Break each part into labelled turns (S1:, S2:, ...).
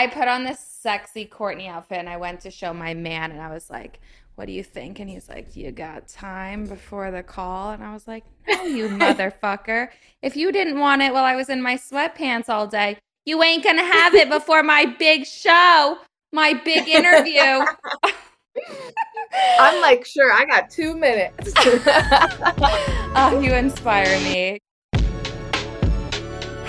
S1: I put on this sexy Courtney outfit and I went to show my man and I was like, what do you think? And he's like, you got time before the call? And I was like, no, you motherfucker. If you didn't want it while I was in my sweatpants all day, you ain't gonna have it before my big show, my big interview.
S2: I'm like, sure, I got two minutes.
S1: oh, you inspire me.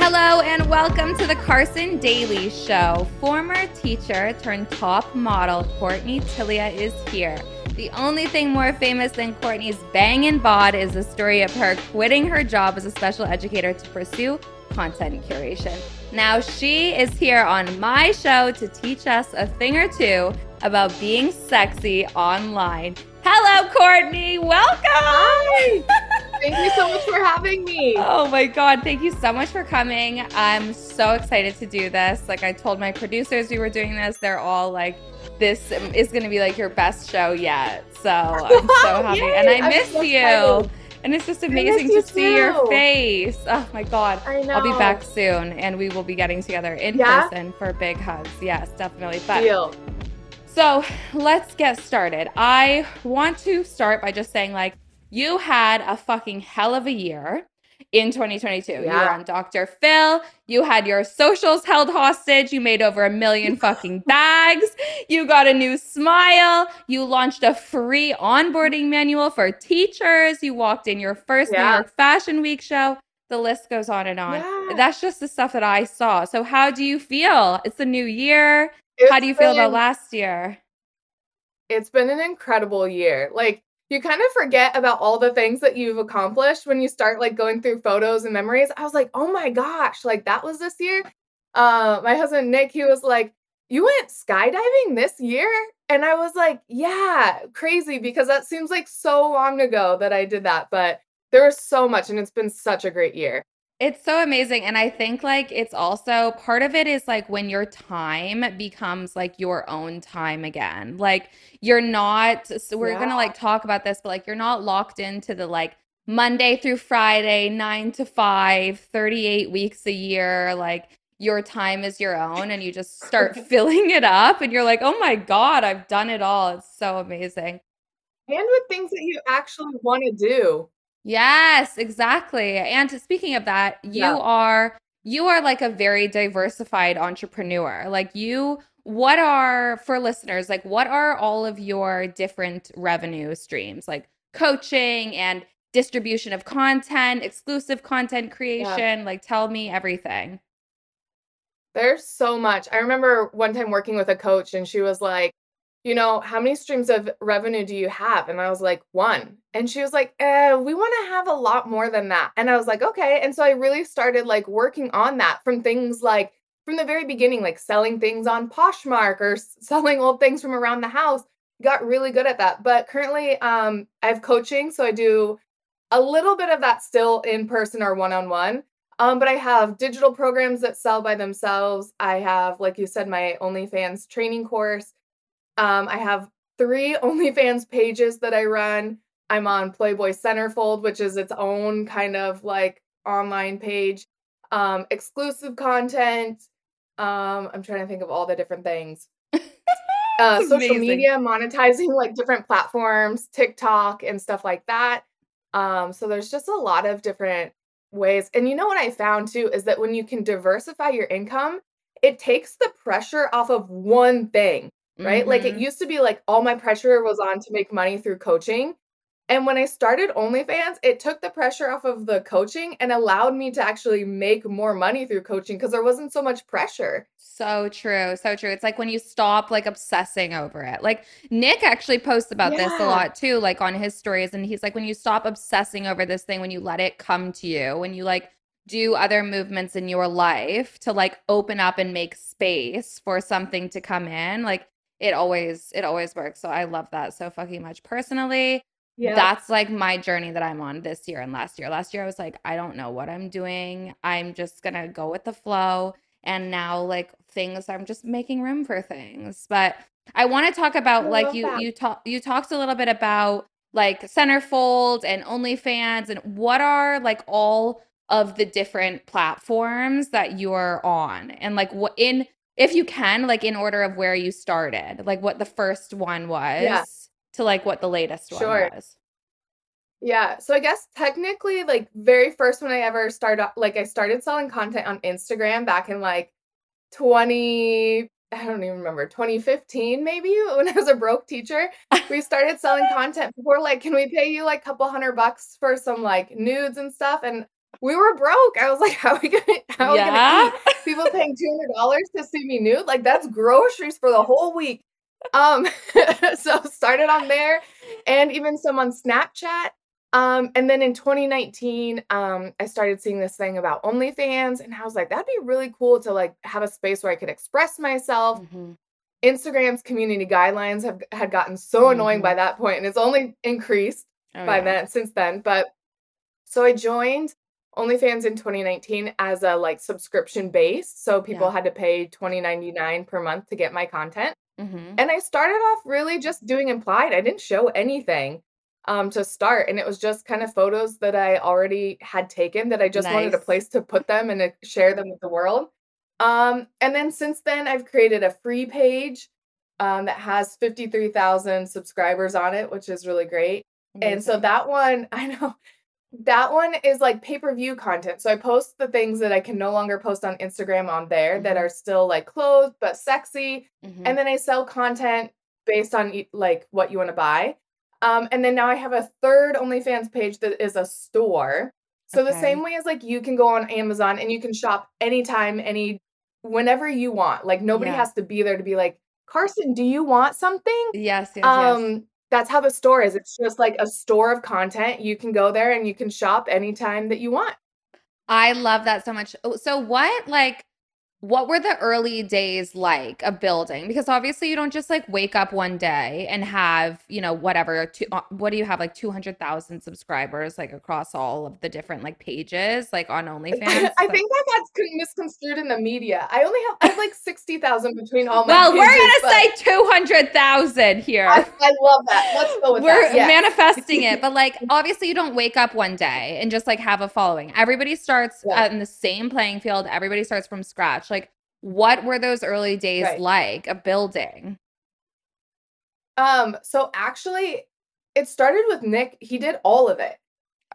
S1: Hello and welcome to the Karsen Daily Show. Former teacher turned top model Courtney Tillia is here. The only thing more famous than Courtney's banging bod is the story of her quitting her job as a special educator to pursue content curation. Now she is here on my show to teach us a thing or two about being sexy online. Hello, Courtney. Welcome.
S2: Hi. Thank you so much for having me.
S1: Oh my God. Thank you so much for coming. I'm so excited to do this. Like, I told my producers we were doing this, they're all like, this is going to be like your best show yet. So I'm so happy. Yay, and I miss so you. Excited. And it's just amazing to see too. your face. Oh my God. I know. I'll be back soon and we will be getting together in yeah? person for big hugs. Yes, definitely. But Deal. So let's get started. I want to start by just saying, like, you had a fucking hell of a year in 2022. Yeah. You were on Dr. Phil. You had your socials held hostage. You made over a million fucking bags. You got a new smile. You launched a free onboarding manual for teachers. You walked in your first yeah. New York Fashion Week show. The list goes on and on. Yeah. That's just the stuff that I saw. So, how do you feel? It's the new year. How do you feel about last year?
S2: It's been an incredible year. Like, you kind of forget about all the things that you've accomplished when you start like going through photos and memories. I was like, oh my gosh, like that was this year. Uh, my husband Nick, he was like, you went skydiving this year? And I was like, yeah, crazy because that seems like so long ago that I did that. But there was so much and it's been such a great year.
S1: It's so amazing. And I think like it's also part of it is like when your time becomes like your own time again. Like you're not, so we're yeah. going to like talk about this, but like you're not locked into the like Monday through Friday, nine to five, 38 weeks a year. Like your time is your own and you just start filling it up and you're like, oh my God, I've done it all. It's so amazing.
S2: And with things that you actually want to do.
S1: Yes, exactly. And speaking of that, you yeah. are you are like a very diversified entrepreneur. Like you what are for listeners, like what are all of your different revenue streams? Like coaching and distribution of content, exclusive content creation, yeah. like tell me everything.
S2: There's so much. I remember one time working with a coach and she was like, you know, how many streams of revenue do you have? And I was like, one. And she was like, eh, we want to have a lot more than that. And I was like, okay. And so I really started like working on that from things like from the very beginning, like selling things on Poshmark or selling old things from around the house. Got really good at that. But currently, um, I have coaching. So I do a little bit of that still in person or one on one. Um, but I have digital programs that sell by themselves. I have, like you said, my OnlyFans training course. Um, I have three OnlyFans pages that I run. I'm on Playboy Centerfold, which is its own kind of like online page. Um, exclusive content. Um, I'm trying to think of all the different things. Uh, social media, monetizing like different platforms, TikTok and stuff like that. Um, so there's just a lot of different ways. And you know what I found too is that when you can diversify your income, it takes the pressure off of one thing right? Mm-hmm. Like it mm-hmm. used to be like all my pressure was on to make money through coaching. And when I started OnlyFans, it took the pressure off of the coaching and allowed me to actually make more money through coaching because there wasn't so much pressure.
S1: So true. So true. It's like when you stop like obsessing over it. Like Nick actually posts about yeah. this a lot too, like on his stories. And he's like, when you stop obsessing over this thing, when you let it come to you, when you like do other movements in your life to like open up and make space for something to come in, like it always it always works. So I love that so fucking much. Personally, yeah. that's like my journey that I'm on this year and last year. Last year I was like, I don't know what I'm doing. I'm just gonna go with the flow. And now like things I'm just making room for things. But I want to talk about I like you that. you talk you talked a little bit about like centerfold and OnlyFans and what are like all of the different platforms that you're on and like what in if you can, like in order of where you started, like what the first one was
S2: Yeah.
S1: to like what the latest
S2: Sure.
S1: one was.
S2: Yeah. So I guess technically, like, very first when I ever started, like, I started selling content on Instagram back in like 20, I don't even remember, 2015 maybe when I was a broke teacher. We started selling content. Were like, can we pay you like a couple hundred bucks for some like nudes and stuff? And we were broke. I was like, how are we gonna, how are we gonna
S1: yeah.
S2: eat? People paying $200 to see me nude? Like, that's groceries for the whole week. Um, so started on there and even some on Snapchat. Um, and then in 2019, um, I started seeing this thing about OnlyFans, and I was like, that'd be really cool to like have a space where I could express myself.
S1: Mhm.
S2: Instagram's community guidelines have had gotten so annoying
S1: Mhm.
S2: by that point, and it's only increased
S1: Oh,
S2: by
S1: yeah.
S2: then since then. But so I joined OnlyFans in 2019 as a like subscription base. So people
S1: Yeah.
S2: had to pay 20.99 per month to get my content.
S1: Mhm.
S2: And I started off really just doing implied. I didn't show anything um to start and it was just kind of photos that I already had taken that I just wanted a place to put them and to share them with the world. Um and then since then I've created a free page um that has 53,000 subscribers on it, which is really great. And so that one, I know that one is like pay-per-view content. So I post the things that I can no longer post on Instagram on there that
S1: Mhm.
S2: are still like clothed but sexy
S1: Mhm.
S2: and then I sell content based on like what you want to buy. Um, and then now I have a third OnlyFans page that is a store. So the same way as like you can go on Amazon and you can shop anytime, any whenever you want. Like nobody
S1: Yeah.
S2: has to be there to be like, Karsen, do you want something?
S1: yes, yes, yes.
S2: That's how the store is. It's just like a store of content. You can go there and you can shop anytime that you want.
S1: I love that so much. Oh, So what like what were the early days like of building? Because obviously you don't just like wake up one day and have, you know, whatever, two, uh, what do you have like 200,000 subscribers like across all of the different like pages like on OnlyFans?
S2: I think that got misconstrued in the media. I only have I have like sixty thousand between all my.
S1: Well, we're going to say 200,000 here.
S2: I, I love that. Let's go with that.
S1: We're
S2: that. Yeah.
S1: manifesting it, but like obviously you don't wake up one day and just like have a following. Everybody starts
S2: Yeah.
S1: on the same playing field. Everybody starts from scratch. Like, what were those early days
S2: Right.
S1: like of building?
S2: Um. So actually, it started with Nick. He did all of it.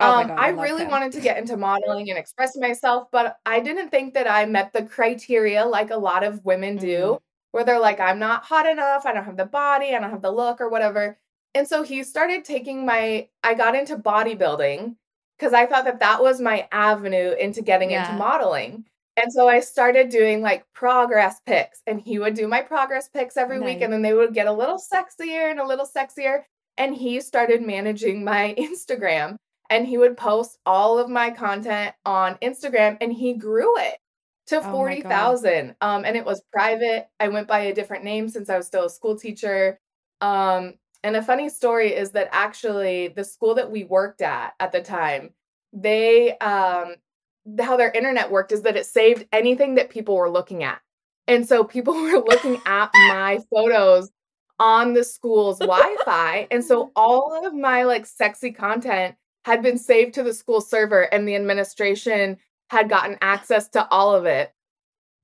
S1: Oh
S2: um,
S1: God,
S2: I,
S1: love
S2: really
S1: him.
S2: wanted to get into modeling and express myself, but I didn't think that I met the criteria like a lot of women do,
S1: Mhm.
S2: where they're like, I'm not hot enough, I don't have the body, I don't have the look, or whatever. And so he started taking my, I got into bodybuilding because I thought that that was my avenue into getting
S1: Yeah.
S2: into modeling. And so I started doing like progress pics, and he would do my progress pics every week, and then they would get a little sexier and a little sexier. And he started managing my Instagram and he would post all of my content on Instagram and he grew it to
S1: Oh my
S2: 40,000. Um and it was private. I went by a different name since I was still a school teacher. Um and a funny story is that actually the school that we worked at at the time, they um how their internet worked is that it saved anything that people were looking at. And so people were looking at my photos on the school's Wi-Fi. And so all of my like sexy content had been saved to the school server and the administration had gotten access to all of it.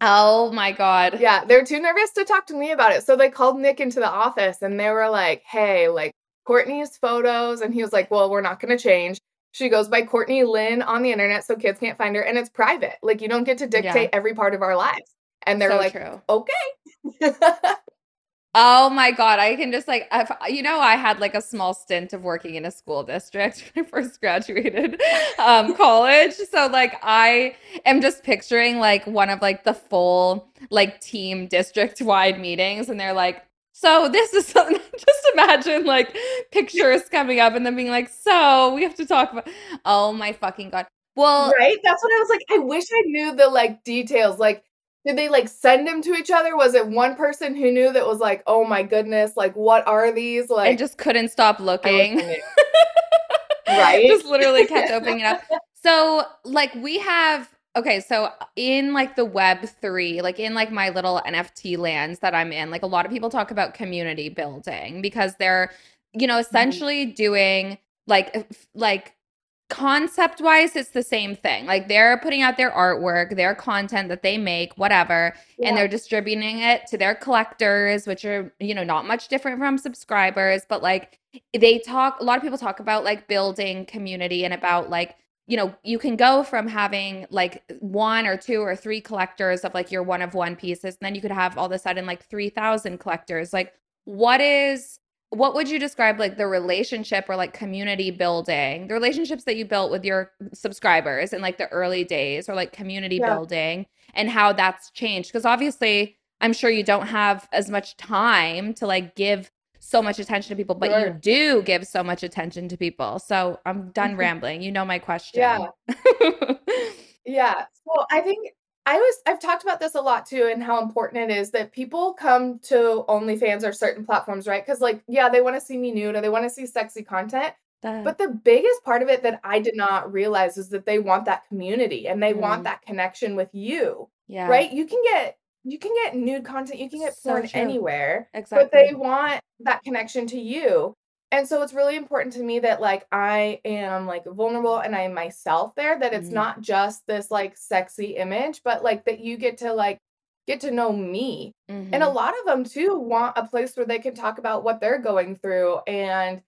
S1: Oh my God.
S2: Yeah, they were too nervous to talk to me about it. So they called Nick into the office and they were like, hey, like Courtney's photos. And he was like, well, we're not going to change. She goes by Courtney Lynn on the internet so kids can't find her and it's private. Like you don't get to dictate every part of our lives. And they're
S1: so
S2: like,
S1: true.
S2: okay.
S1: Oh my God. I can just like, I've, you know, I had like a small stint of working in a school district when I first graduated um, college. So, like, I am just picturing like one of like the full like team district wide meetings. And they're like, so this is something, just imagine like pictures coming up and then being like, so we have to talk about, oh my fucking God. Well,
S2: right? That's what I was like. I wish I knew the like details. Like, did they like send them to each other? Was it one person who knew that was like, oh my goodness, like what are these? Like
S1: and just couldn't stop looking.
S2: Right?
S1: just literally kept opening it up. So, like, we have okay, so in like the web three, like in like my little NFT lands that I'm in, like a lot of people talk about community building because they're, you know, mm-hmm. essentially doing like like concept wise, it's the same thing. Like they're putting out their artwork, their content that they make, whatever, yeah. and they're distributing it to their collectors, which are, you know, not much different from subscribers, but like they talk, a lot of people talk about like building community and about like, you know, you can go from having like one or two or three collectors of like your one of one pieces, and then you could have all of a sudden like 3,000 collectors. Like, what is, what would you describe like the relationship or like community building the relationships that you built with your subscribers in like the early days or like community yeah. building and how that's changed because obviously i'm sure you don't have as much time to like give so much attention to people but sure. you do give so much attention to people so i'm done rambling you know my question
S2: yeah yeah Well, i think I was I've talked about this a lot too and how important it is that people come to OnlyFans or certain platforms, right? Because like, yeah, they want to see me nude or they want to see sexy content. That... But the biggest part of it that I did not realize is that they want that community and they mm. want that connection with you. Yeah. Right? You can get you can get nude content, you can get so porn true. anywhere. Exactly. But they want that connection to you. And so it's really important to me that like I am like vulnerable and I am myself there that it's mm-hmm. not just this like sexy image but like that you get to like get to know me. Mm-hmm. And a mm-hmm. lot of them too want a place where they can talk about what they're going through and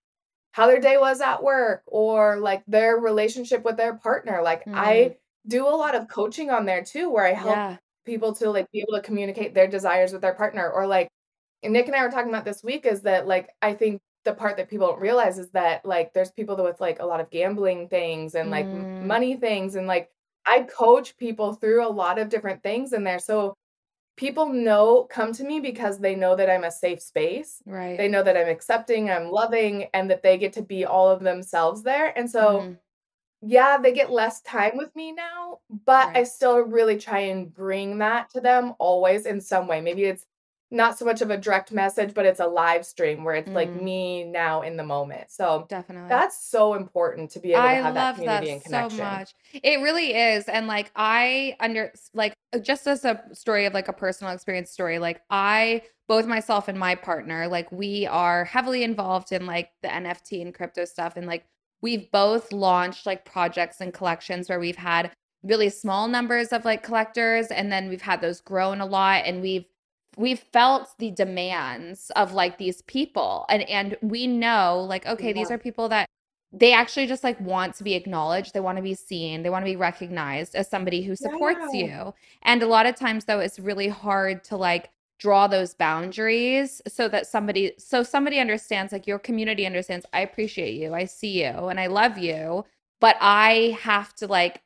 S2: how their day was at work or like their relationship with their partner. Like mm-hmm. I do a lot of coaching on there too where I help yeah. People to like be able to communicate their desires with their partner or like Nick and I were talking about this week is that like I think the part that people don't realize is that like there's people with like a lot of gambling things and like mm. money things and like I coach people through a lot of different things in there. So people know come to me because they know that I'm a safe space.
S1: Right.
S2: They know that I'm accepting, I'm loving and that they get to be all of themselves there. And so mm. Yeah, they get less time with me now, but right. I still really try and bring that to them always in some way. Maybe it's not so much of a direct message, but it's a live stream where it's mm. like me now in the moment. So
S1: definitely
S2: that's so important to be able I to have that community that and connection. So much.
S1: It really is. And like I under like uh, just as a story of like a personal experience story, like I both myself and my partner, like we are heavily involved in like the NFT and crypto stuff. And like we've both launched like projects and collections where we've had really small numbers of like collectors and then we've had those grown a lot and we've we've felt the demands of like these people and and we know like okay yeah. these are people that they actually just like want to be acknowledged they want to be seen they want to be recognized as somebody who supports yeah. you and a lot of times though it's really hard to like draw those boundaries so that somebody so somebody understands like your community understands i appreciate you i see you and i love you but i have to like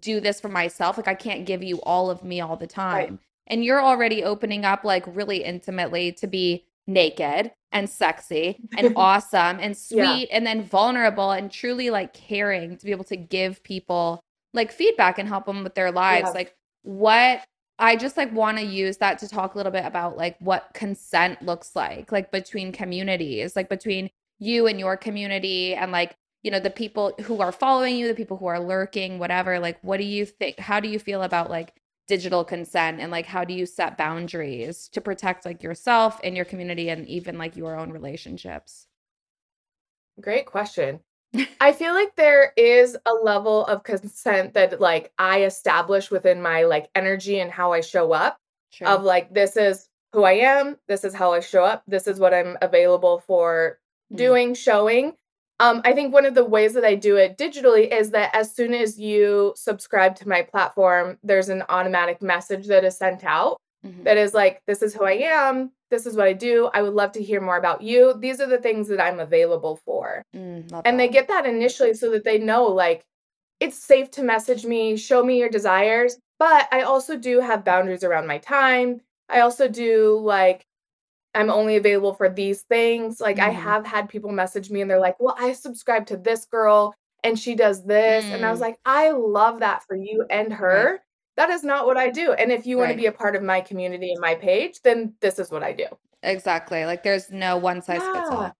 S1: do this for myself like i can't give you all of me all the time right and you're already opening up like really intimately to be naked and sexy and awesome and sweet yeah. and then vulnerable and truly like caring to be able to give people like feedback and help them with their lives yeah. like what I just like want to use that to talk a little bit about like what consent looks like like between communities like between you and your community and like you know the people who are following you the people who are lurking whatever like what do you think how do you feel about like digital consent and like how do you set boundaries to protect like yourself and your community and even like your own relationships?
S2: Great question i feel like there is a level of consent that like i establish within my like energy and how i show up True. of like this is who i am this is how i show up this is what i'm available for mm. doing showing um, I think one of the ways that I do it digitally is that as soon as you subscribe to my platform, there's an automatic message that is sent out mm-hmm. that is like, this is who I am. This is what I do. I would love to hear more about you. These are the things that I'm available for. Mm, and they get that initially so that they know, like, it's safe to message me, show me your desires. But I also do have boundaries around my time. I also do like I'm only available for these things. Like mm. I mm-hmm. have had people message me and they're like, "Well, I subscribe to this girl and she does this." Mm. And I was mm. like, "I love that for you and her. Right. That is not what I do. And if you want to be a part of my community and my page, then this is what I do."
S1: Exactly. Like there's no one size yeah. fits all.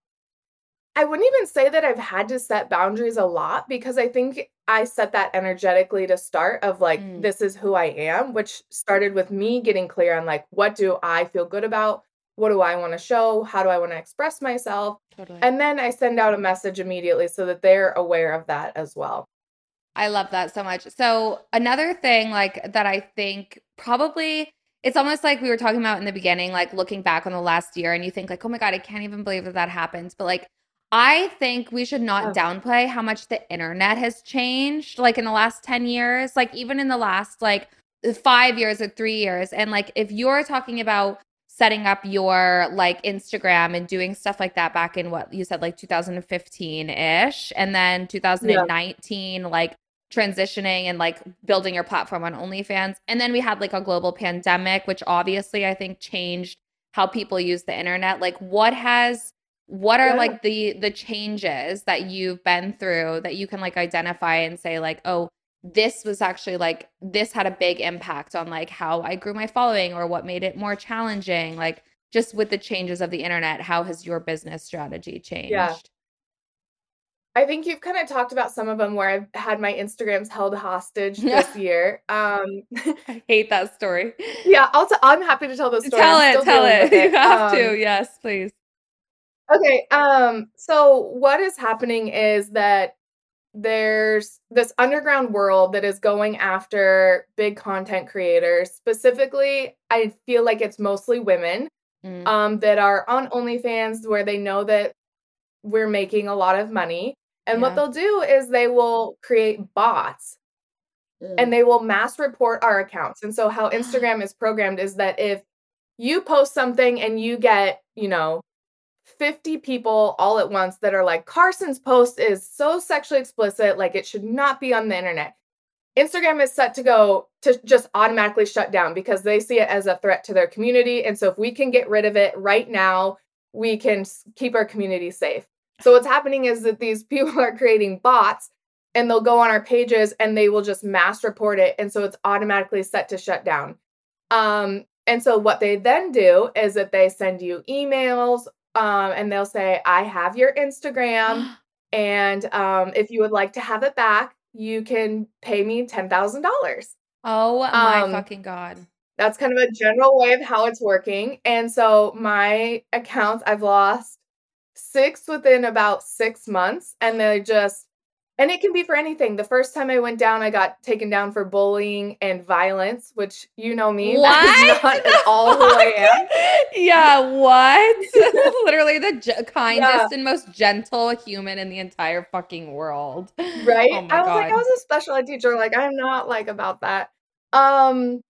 S2: I wouldn't even say that I've had to set boundaries a lot because I think I set that energetically to start of like mm. this is who I am, which started with me getting clear on like what do I feel good about? what do I want to show? How do I want to express myself? Totally. And then I send out a message immediately so that they're aware of that as well.
S1: I love that so much. So another thing like that I think probably it's almost like we were talking about in the beginning, like looking back on the last year and you think like, oh my God, I can't even believe that that happened. But like, I think we should not
S2: Yeah.
S1: downplay how much the internet has changed, like in the last 10 years, like even in the last like five years or three years. And like, if you're talking about setting up your like Instagram and doing stuff like that back in what you said, like 2015 ish, and then 2019, like transitioning and like building your platform on OnlyFans. And then we had like a global pandemic, which obviously I think changed how people use the internet. Like what has what are
S2: Yeah.
S1: like the the changes that you've been through that you can like identify and say like, "Oh, this was actually like this had a big impact on like how I grew my following or what made it more challenging." Like just with the changes of the internet, how has your business strategy changed?
S2: I think you've kind of talked about some of them where I've had my Instagrams held hostage this year. Um,
S1: I hate that story.
S2: yeah, I'll t- I'm happy to tell those stories.
S1: Tell it, tell
S2: dealing
S1: it. You have
S2: Um,
S1: to. Yes, please.
S2: Okay, um, so what is happening is that there's this underground world that is going after big content creators. Specifically, I feel like it's mostly women
S1: Mm.
S2: um, that are on OnlyFans where they know that we're making a lot of money. And
S1: Yeah.
S2: what they'll do is they will create bots
S1: Mm.
S2: and they will mass report our accounts. And so how Instagram is programmed is that if you post something and you get, you know, 50 people all at once that are like Karsen's post is so sexually explicit like it should not be on the internet. Instagram is set to go to just automatically shut down because they see it as a threat to their community and so if we can get rid of it right now, we can keep our community safe. So what's happening is that these people are creating bots and they'll go on our pages and they will just mass report it and so it's automatically set to shut down. Um and so what they then do is that they send you emails um and they'll say i have your instagram and um if you would like to have it back you can pay me $10000
S1: oh my
S2: um,
S1: fucking god.
S2: that's kind of a general way of how it's working. And so my accounts i've lost six within about six months and they just and it can be for anything the first time i went down i got taken down for bullying and violence which you know me that is
S1: What?
S2: not at all who i am
S1: yeah, what? Literally the ge- kindest
S2: Yeah.
S1: and most gentle human in the entire fucking world.
S2: right
S1: Oh
S2: i was like i was a special ed teacher like i'm not like about that um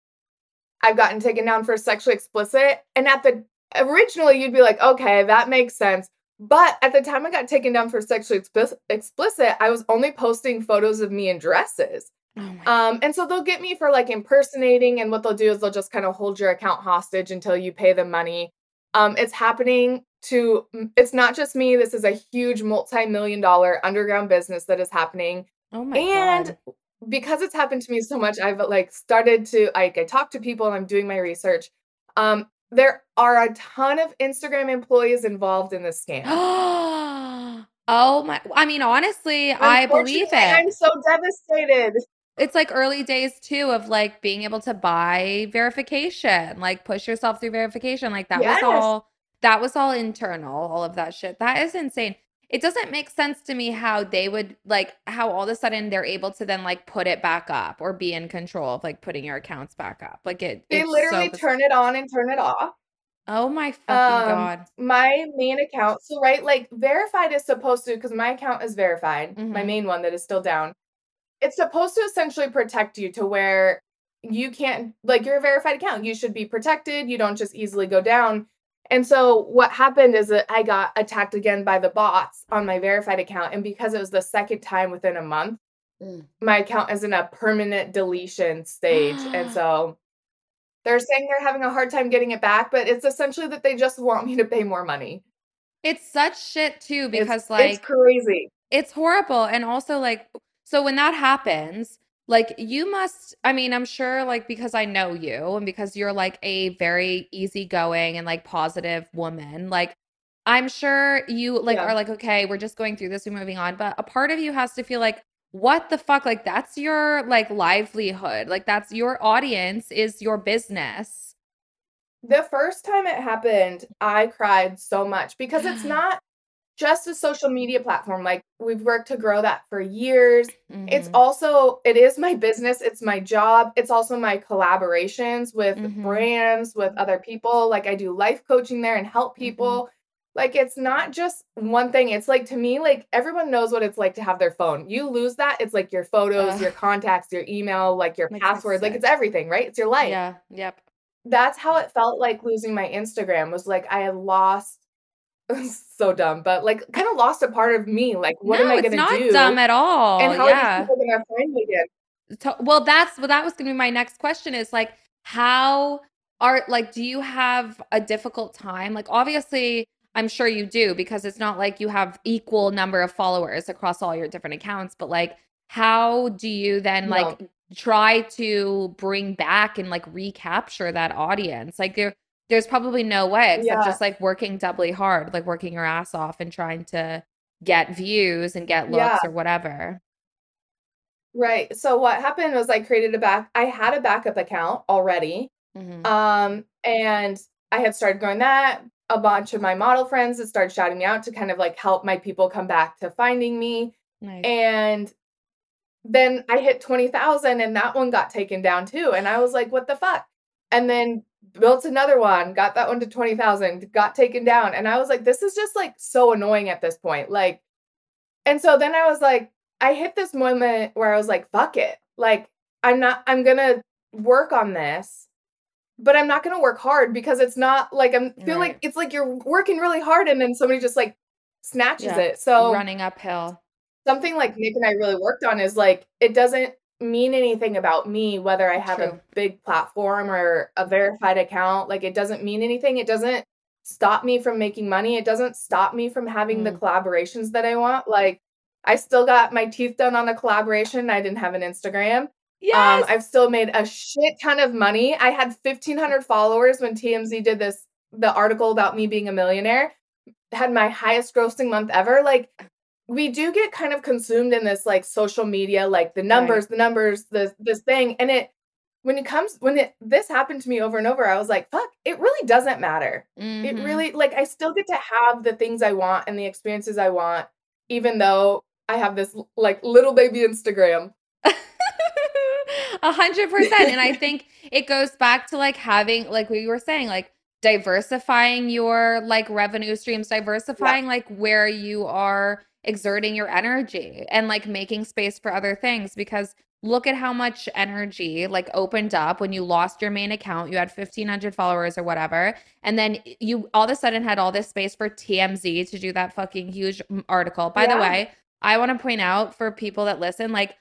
S2: i've gotten taken down for sexually explicit and at the originally you'd be like okay that makes sense but at the time i got taken down for sexually explic- explicit i was only posting photos of me in dresses.
S1: Oh
S2: um and so they'll get me for like impersonating and what they'll do is they'll just kind of hold your account hostage until you pay them money. Um it's happening to it's not just me this is a huge multi-million dollar underground business that is happening.
S1: Oh my
S2: and
S1: god.
S2: because it's happened to me so much i've like started to like i talk to people and i'm doing my research. Um there are a ton of instagram employees involved in this scam
S1: oh my I mean honestly, I believe
S2: it. i'm so devastated
S1: It's like early days too of like being able to buy verification, like push yourself through verification. Like that
S2: Yes.
S1: was all that was all internal, all of that shit. That is insane. It doesn't make sense to me how they would like how all of a sudden they're able to then like put it back up or be in control of like putting your accounts back up. Like it
S2: they literally
S1: so
S2: turn it on and turn it off
S1: Oh my fucking
S2: Um,
S1: god.
S2: my main account so right like verified is supposed to because my account is verified my
S1: Mhm.
S2: main one that is still down it's supposed to essentially protect you to where you can't like you're a verified account you should be protected you don't just easily go down and so what happened is that i got attacked again by the bots on my verified account and because it was the second time within a month
S1: Mm.
S2: my account is in a permanent deletion stage. And so they're saying they're having a hard time getting it back but it's essentially that they just want me to pay more money.
S1: It's such shit too because
S2: it's,
S1: like it's
S2: crazy.
S1: it's horrible. And also like so when that happens like you must i mean i'm sure like because i know you and because you're like a very easygoing and like positive woman like i'm sure you like
S2: Yeah.
S1: are like okay we're just going through this we're moving on. But a part of you has to feel like what the fuck? Like that's your like livelihood. Like that's your audience is your business.
S2: The first time it happened i cried so much because it's not just a social media platform. Like we've worked to grow that for years. Mm-hmm. It's also it is my business, it's my job. It's also my collaborations with mm-hmm. brands, with other people. Like I do life coaching there and help people. Mm-hmm. Like it's not just one thing. It's like to me like everyone knows what it's like to have their phone. You lose that, it's like your photos, Ugh. your contacts, your email, like your Makes passwords, like it's everything, right? It's your life.
S1: Yeah. Yep.
S2: That's how it felt like losing my Instagram was like I had lost so dumb, but like kind of lost a part of me. Like, what no, am I going to do?
S1: It's not dumb at all?
S2: And how
S1: yeah.
S2: are people going to find me again?
S1: Well, that's well, that was going to be my next question. Is like, how are like, do you have a difficult time? Like, obviously, I'm sure you do because it's not like you have equal number of followers across all your different accounts. But like, how do you then no. like try to bring back and like recapture that audience? Like, there there's probably no way except yeah. just like working doubly hard, like working your ass off and trying to get views and get looks yeah. or whatever.
S2: Right. So what happened was I created a back I had a backup account already. Mm-hmm. Um and I had started growing that. A bunch of my model friends had started shouting me out to kind of like help my people come back to finding me. Nice. And then I hit 20,000 and that one got taken down too. And I was like, what the fuck? And then built another one, got that one to 20,000, got taken down. And I was like, this is just like so annoying at this point. Like, and so then I was like, I hit this moment where I was like, fuck it. Like, I'm not, I'm gonna work on this, but I'm not gonna work hard because it's not like I'm feel right. like it's like you're working really hard and then somebody just like snatches yeah. it. So
S1: running uphill.
S2: Something like Nick and I really worked on is like, it doesn't mean anything about me whether I have True. a big platform or a verified account. Like it doesn't mean anything. It doesn't stop me from making money. It doesn't stop me from having mm. the collaborations that I want. Like I still got my teeth done on a collaboration. I didn't have an Instagram. Yes. Um, I've still made a shit ton of money. I had 1500 followers when TMZ did this the article about me being a millionaire. Had my highest grossing month ever. Like we do get kind of consumed in this like social media, like the numbers, right. the numbers, the this thing. And it when it comes when it this happened to me over and over, I was like, fuck, it really doesn't matter. Mm-hmm. It really like I still get to have the things I want and the experiences I want, even though I have this like little baby Instagram.
S1: A hundred percent. And I think it goes back to like having, like we were saying, like diversifying your like revenue streams, diversifying yeah. like where you are exerting your energy and like making space for other things because look at how much energy like opened up when you lost your main account you had 1500 followers or whatever and then you all of a sudden had all this space for TMZ to do that fucking huge article. By yeah. the way i want to point out for people that listen like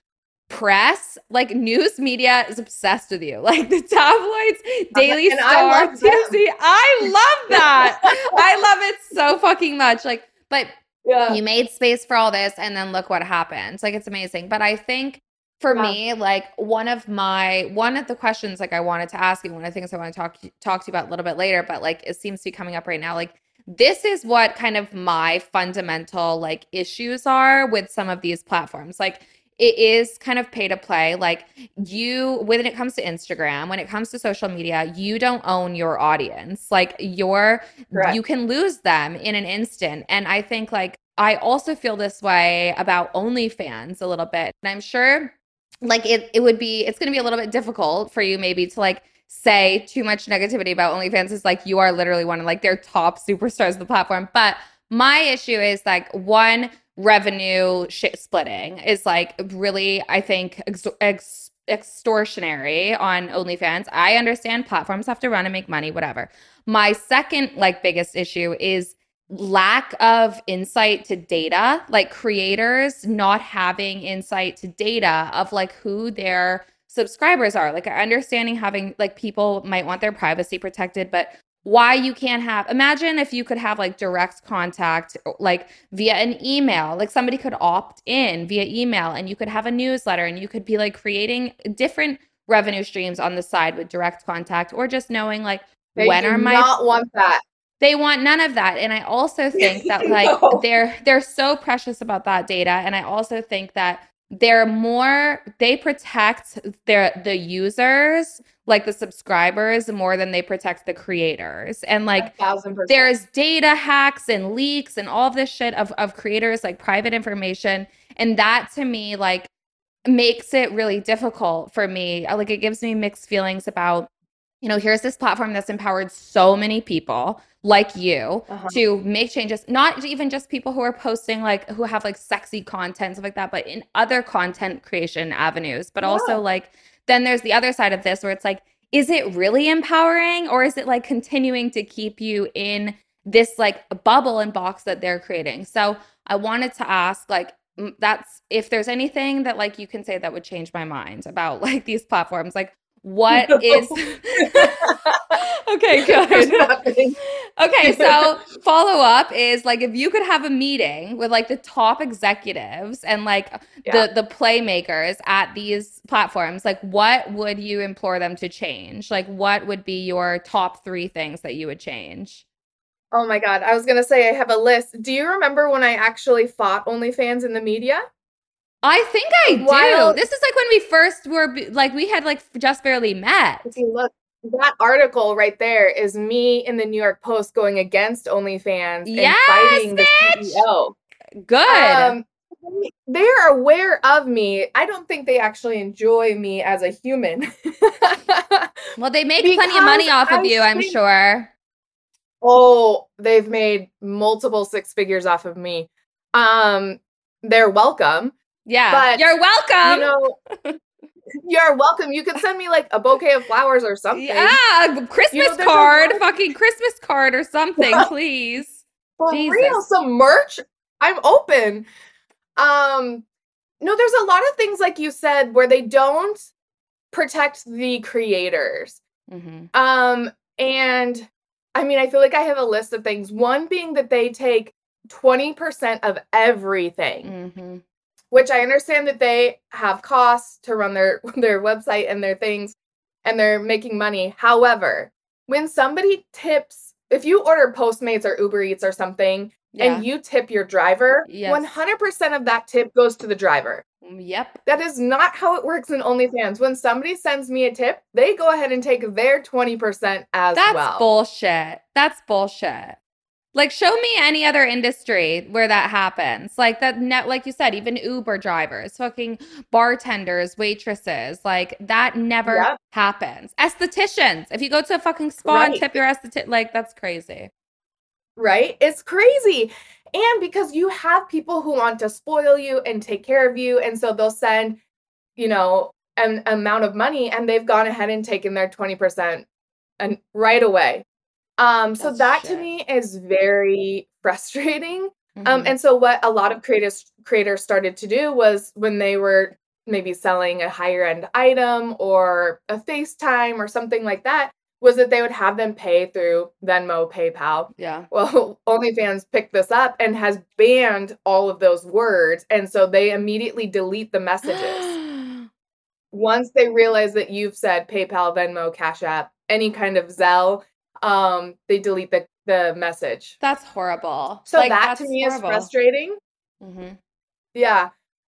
S1: press like news media is obsessed with you. Like the tabloids daily and star I TMZ I love that. I love it so fucking much. Like but yeah. You made space for all this and then look what happens. Like it's amazing. But I think for yeah. me, like one of my one of the questions like I wanted to ask you, one of the things I want to talk talk to you about a little bit later, but like it seems to be coming up right now. Like this is what kind of my fundamental like issues are with some of these platforms. Like it is kind of pay to play. Like you, when it comes to Instagram, when it comes to social media, you don't own your audience. Like you're, Correct. you can lose them in an instant. And I think like I also feel this way about OnlyFans a little bit. And I'm sure like it, it would be, it's going to be a little bit difficult for you maybe to like say too much negativity about OnlyFans. Is like you are literally one of like their top superstars of the platform. But my issue is like one, revenue shit splitting is like really, I think, ex- ex- extortionary on OnlyFans. I understand platforms have to run and make money, whatever. My second, like, biggest issue is lack of insight to data, like creators not having insight to data of like who their subscribers are. Like understanding having like people might want their privacy protected, but why you can't have imagine if you could have like direct contact like via an email like somebody could opt in via email and you could have a newsletter and you could be like creating different revenue streams on the side with direct contact or just knowing like
S2: they
S1: when are my
S2: not want that.
S1: They want none of that. And i also think that like no. they're they're so precious about that data. And i also think that they're more they protect their the users like the subscribers more than they protect the creators. And like there's data hacks and leaks and all this shit of, of creators like private information. And that to me like makes it really difficult for me. Like it gives me mixed feelings about you know here's this platform that's empowered so many people like you uh-huh. to make changes not even just people who are posting like who have like sexy content stuff like that but in other content creation avenues but yeah. also like then there's the other side of this where it's like is it really empowering or is it like continuing to keep you in this like bubble and box that they're creating so i wanted to ask like that's if there's anything that like you can say that would change my mind about like these platforms like what is okay good. okay so follow up is like if you could have a meeting with like the top executives and like yeah. the the playmakers at these platforms like what would you implore them to change? Like what would be your top three things that you would change?
S2: Oh my god i was gonna say i have a list. Do you remember when i actually fought onlyfans in the media
S1: I think I do. This is like when we first were like we had like just barely met.
S2: See, look, that article right there is me in the New York Post going against OnlyFans yes, and fighting bitch! the CEO.
S1: Good. Um,
S2: they are aware of me. I don't think they actually enjoy me as a human.
S1: well, they make plenty of money off of I you, I'm sure.
S2: Oh, they've made multiple six figures off of me. Um, they're welcome.
S1: Yeah. But you're welcome.
S2: You know, you're welcome. You could send me like a bouquet of flowers or something.
S1: Yeah, a Christmas you know, card, fucking Christmas card or something, please.
S2: For Jesus. real, some merch. I'm open. Um, no, there's a lot of things like you said where they don't protect the creators. Mm-hmm. Um, and I mean, I feel like I have a list of things. One being that they take 20% of everything. Mm-hmm which I understand that they have costs to run their their website and their things and they're making money. However, when somebody tips, if you order Postmates or Uber Eats or something yeah. and you tip your driver, yes. 100% of that tip goes to the driver.
S1: Mm, yep.
S2: That is not how it works in OnlyFans. When somebody sends me a tip, they go ahead and take their 20% as
S1: That's
S2: well.
S1: That's bullshit. That's bullshit. Like show me any other industry where that happens. Like that net like you said, even Uber drivers, fucking bartenders, waitresses, like that never yep. happens. Estheticians. If you go to a fucking spa right. and tip your esthetician, like that's crazy.
S2: Right? It's crazy. And because you have people who want to spoil you and take care of you and so they'll send, you know, an amount of money and they've gone ahead and taken their 20% and right away um, so That's that shit. to me is very frustrating. Um, mm-hmm. Um, and so what a lot of creators creators started to do was when they were maybe selling a higher end item or a FaceTime or something like that, was that they would have them pay through Venmo, PayPal.
S1: Yeah.
S2: Well, OnlyFans picked this up and has banned all of those words. And so they immediately delete the messages. Once they realize that you've said PayPal, Venmo, Cash App, any kind of Zelle, um they delete the the message.
S1: That's horrible.
S2: So like, that to me horrible. is frustrating. Mm-hmm. yeah.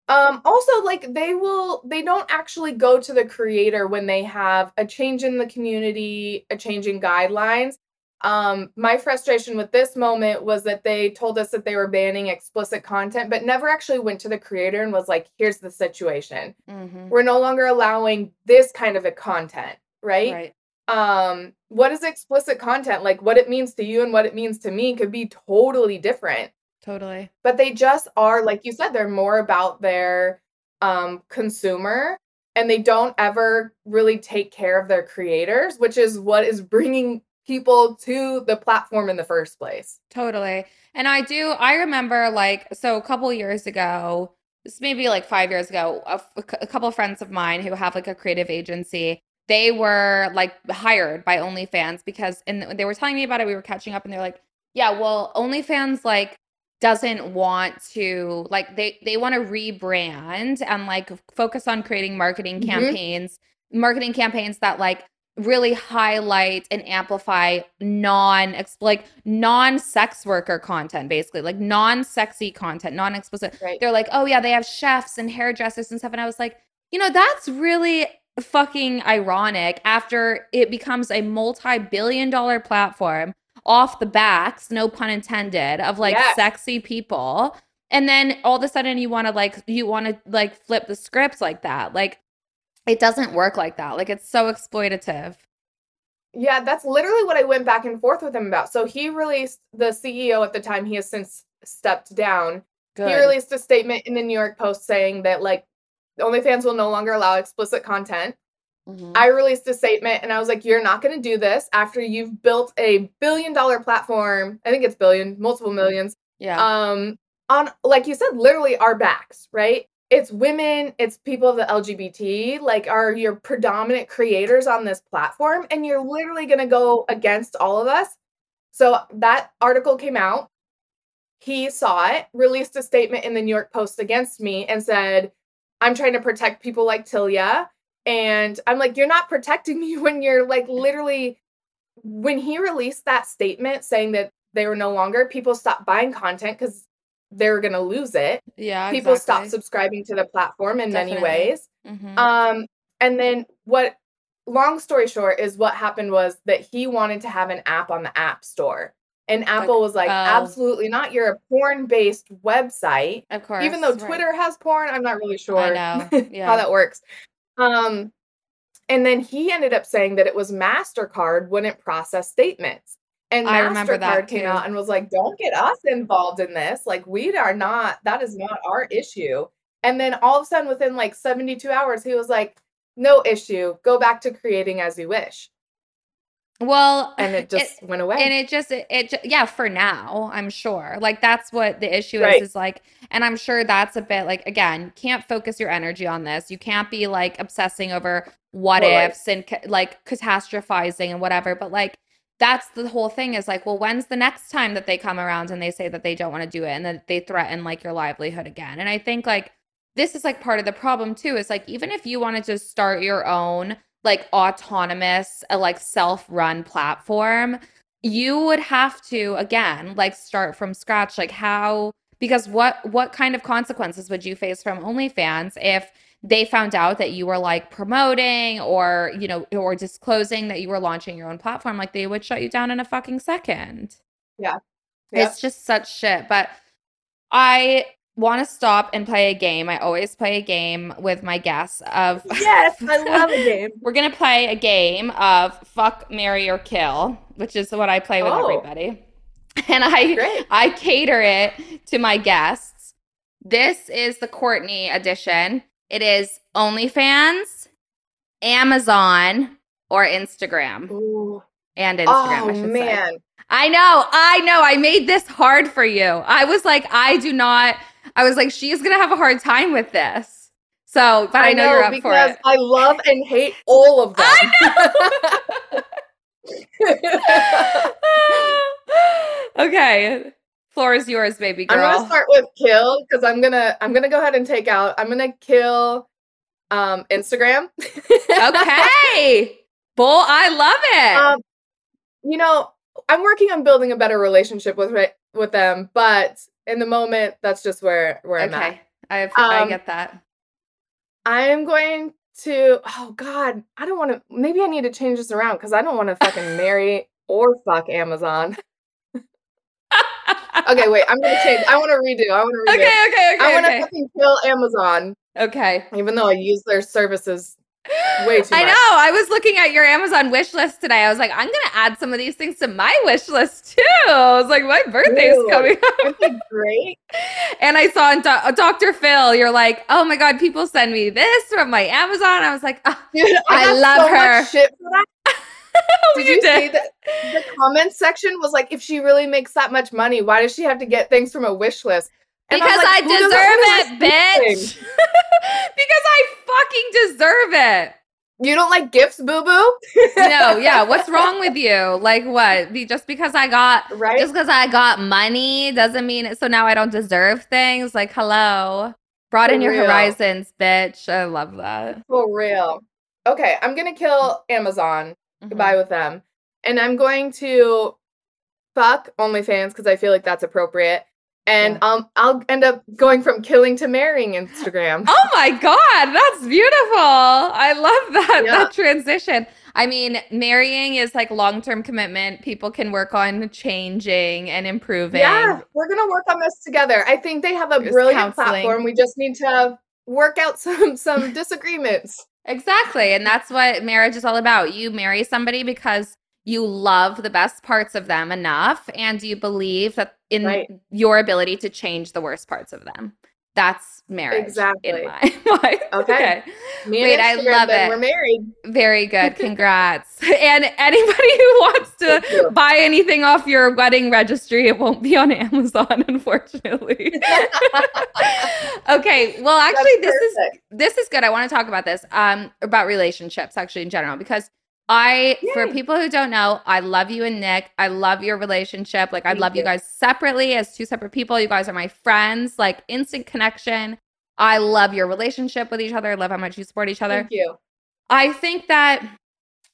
S2: Um also like they will they don't actually go to the creator when they have a change in the community a change in guidelines. Um my frustration with this moment was that they told us that they were banning explicit content but never actually went to the creator and was like here's the situation. Mm-hmm. we're no longer allowing this kind of a content right, right um what is explicit content? Like what it means to you and what it means to me could be totally different.
S1: Totally.
S2: But they just are like you said they're more about their um consumer and they don't ever really take care of their creators which is what is bringing people to the platform in the first place.
S1: Totally. And i do i remember like so a couple years ago this maybe like five years ago a, a couple of friends of mine who have like a creative agency they were like hired by OnlyFans because and they were telling me about it. We were catching up and they're like, yeah, well, OnlyFans like doesn't want to like they they want to rebrand and like focus on creating marketing mm-hmm. campaigns, marketing campaigns that like really highlight and amplify non like non sex worker content basically like non sexy content non explicit
S2: Right.
S1: they're like oh yeah they have chefs and hairdressers and stuff and i was like you know that's really fucking ironic after it becomes a multi-billion dollar platform off the backs no pun intended of like
S2: Yes.
S1: sexy people and then all of a sudden you want to like you want to like flip the scripts like that like it doesn't work like that like it's so exploitative
S2: Yeah, that's literally what I went back and forth with him about. So he released the CEO at the time, he has since stepped down.
S1: Good.
S2: He released a statement in the New York Post saying that like OnlyFans will no longer allow explicit content.
S1: Mhm.
S2: I released a statement and I was like, you're not going to do this after you've built a billion dollar platform. I think it's billion, multiple millions.
S1: yeah
S2: Um, on like you said, literally our backs, right? It's women, it's people of the LGBT, like are your predominant creators on this platform, and you're literally gonna go against all of us. So that article came out. He saw it, released a statement in the New York Post against me, and said, I'm trying to protect people like Tillia. And I'm like, you're not protecting me when you're like literally when he released that statement saying that they were no longer, people stopped buying content because they were gonna lose it.
S1: yeah
S2: people
S1: exactly.
S2: stopped subscribing to the platform in many
S1: Definitely.
S2: ways.
S1: Mhm.
S2: Um, and then what long story short is what happened was that he wanted to have an app on the app store. And Apple was like,
S1: oh.
S2: absolutely not. You're a porn-based website.
S1: of course
S2: Even though
S1: right.
S2: Twitter has porn, I'm not really sure
S1: yeah.
S2: how that works. Um, and then he ended up saying that it was MasterCard wouldn't process statements. And
S1: I remember that
S2: MasterCard came out and was like, don't get us involved in this. Like, we are not, that is not our issue. And then all of a sudden, within like 72 hours, he was like, no issue. Go back to creating as you wish.
S1: Well
S2: And it just went away.
S1: and it just it, it yeah for now i'm sure like that's what the issue
S2: Right.
S1: is is like and i'm sure that's a bit like again can't focus your energy on this you can't be like obsessing over what
S2: Totally.
S1: ifs and like catastrophizing and whatever but like that's the whole thing is like well when's the next time that they come around and they say that they don't want to do it and that they threaten like your livelihood again and i think like this is like part of the problem too is like even if you wanted to start your own like autonomous uh, like self-run platform you would have to again like start from scratch. Like how because what what kind of consequences would you face from OnlyFans if they found out that you were like promoting or you know or disclosing that you were launching your own platform? Like they would shut you down in a fucking second.
S2: Yeah,
S1: it's just such shit. But i want to stop and play a game i always play a game with my guests of
S2: yes, I love a game.
S1: we're gonna play a game of fuck, marry, or kill, which is what I play with
S2: Oh.
S1: everybody. And I
S2: Great.
S1: I cater it to my guests. This is the Courtney edition. It is OnlyFans, Amazon, or Instagram.
S2: Ooh.
S1: And Instagram,
S2: Oh,
S1: I should say.
S2: man.
S1: I know, I know. I made this hard for you. I was like, I do not. I was like, she's gonna have a hard time with this. So, but I, know, you're up for it.
S2: I love and hate all of them. I know.
S1: okay. Floor is yours, baby girl.
S2: I'm gonna start with kill because I'm gonna I'm gonna go ahead and take out. I'm gonna kill um Instagram.
S1: okay. Bull, I love it.
S2: um, you know, I'm working on building a better relationship with with them, but in the moment, that's just where where I'm at.
S1: okay. I, I
S2: um,
S1: get that.
S2: I am going to. Oh God, I don't want to. Maybe I need to change this around because I don't want to fucking marry or fuck Amazon. Okay, wait. I'm gonna change. I want to redo. I want to redo.
S1: Okay, okay, okay.
S2: I want to
S1: okay.
S2: fucking kill Amazon,
S1: Okay.
S2: even though I use their services way too
S1: I
S2: much.
S1: know. I was looking at your Amazon wish list today. I was like, I'm gonna add some of these things to my wish list too. I was like, my birthday's
S2: Ooh.
S1: coming up.
S2: Great?
S1: And I saw in Do- uh, Dr. Phil, you're like, oh my God, people send me this from my Amazon. I was like, oh,
S2: Dude,
S1: I
S2: got
S1: love
S2: so
S1: her.
S2: Shit for that. Did
S1: you
S2: you,
S1: did.
S2: see that the comments section was like, if she really makes that much money, why does she have to get things from a wish list? And
S1: because
S2: like,
S1: I deserve it, bitch. because I fucking deserve it.
S2: You don't like gifts, boo boo?
S1: No, yeah. What's wrong with you? Like what? Be- Just because I got
S2: right?
S1: just because I got money doesn't mean so now I don't deserve things. Like, hello. Broaden your horizons, bitch. I love that.
S2: For real. Okay, I'm gonna kill Amazon mm-hmm. goodbye with them. And I'm going to fuck OnlyFans because I feel like that's appropriate. And yeah. um, I'll end up going from killing to marrying Instagram.
S1: Oh my God, that's beautiful. I love that, yeah. that transition. I mean, marrying is like long term commitment. People can work on changing and improving.
S2: Yeah, we're going to work on this together. I think they have a There's brilliant counseling. platform. We just need to work out some some disagreements.
S1: Exactly. And that's what marriage is all about. You marry somebody because you love the best parts of them enough and you believe that in right. your ability to change the worst parts of them. That's marriage.
S2: Exactly.
S1: In my.
S2: Okay. okay.
S1: Wait, I love it.
S2: We're married.
S1: Very good. Congrats. and anybody who wants to buy anything off your wedding registry, it won't be on Amazon, unfortunately. okay. Well, actually, this is this is good. I want to talk about this. Um, about relationships actually in general because I, Yay. for people who don't know, I love you and Nick. I love your relationship. Like, I love you. you guys separately as two separate people. You guys are my friends, like, instant connection. I love your relationship with each other. I love how much you support each other.
S2: Thank you.
S1: I think that,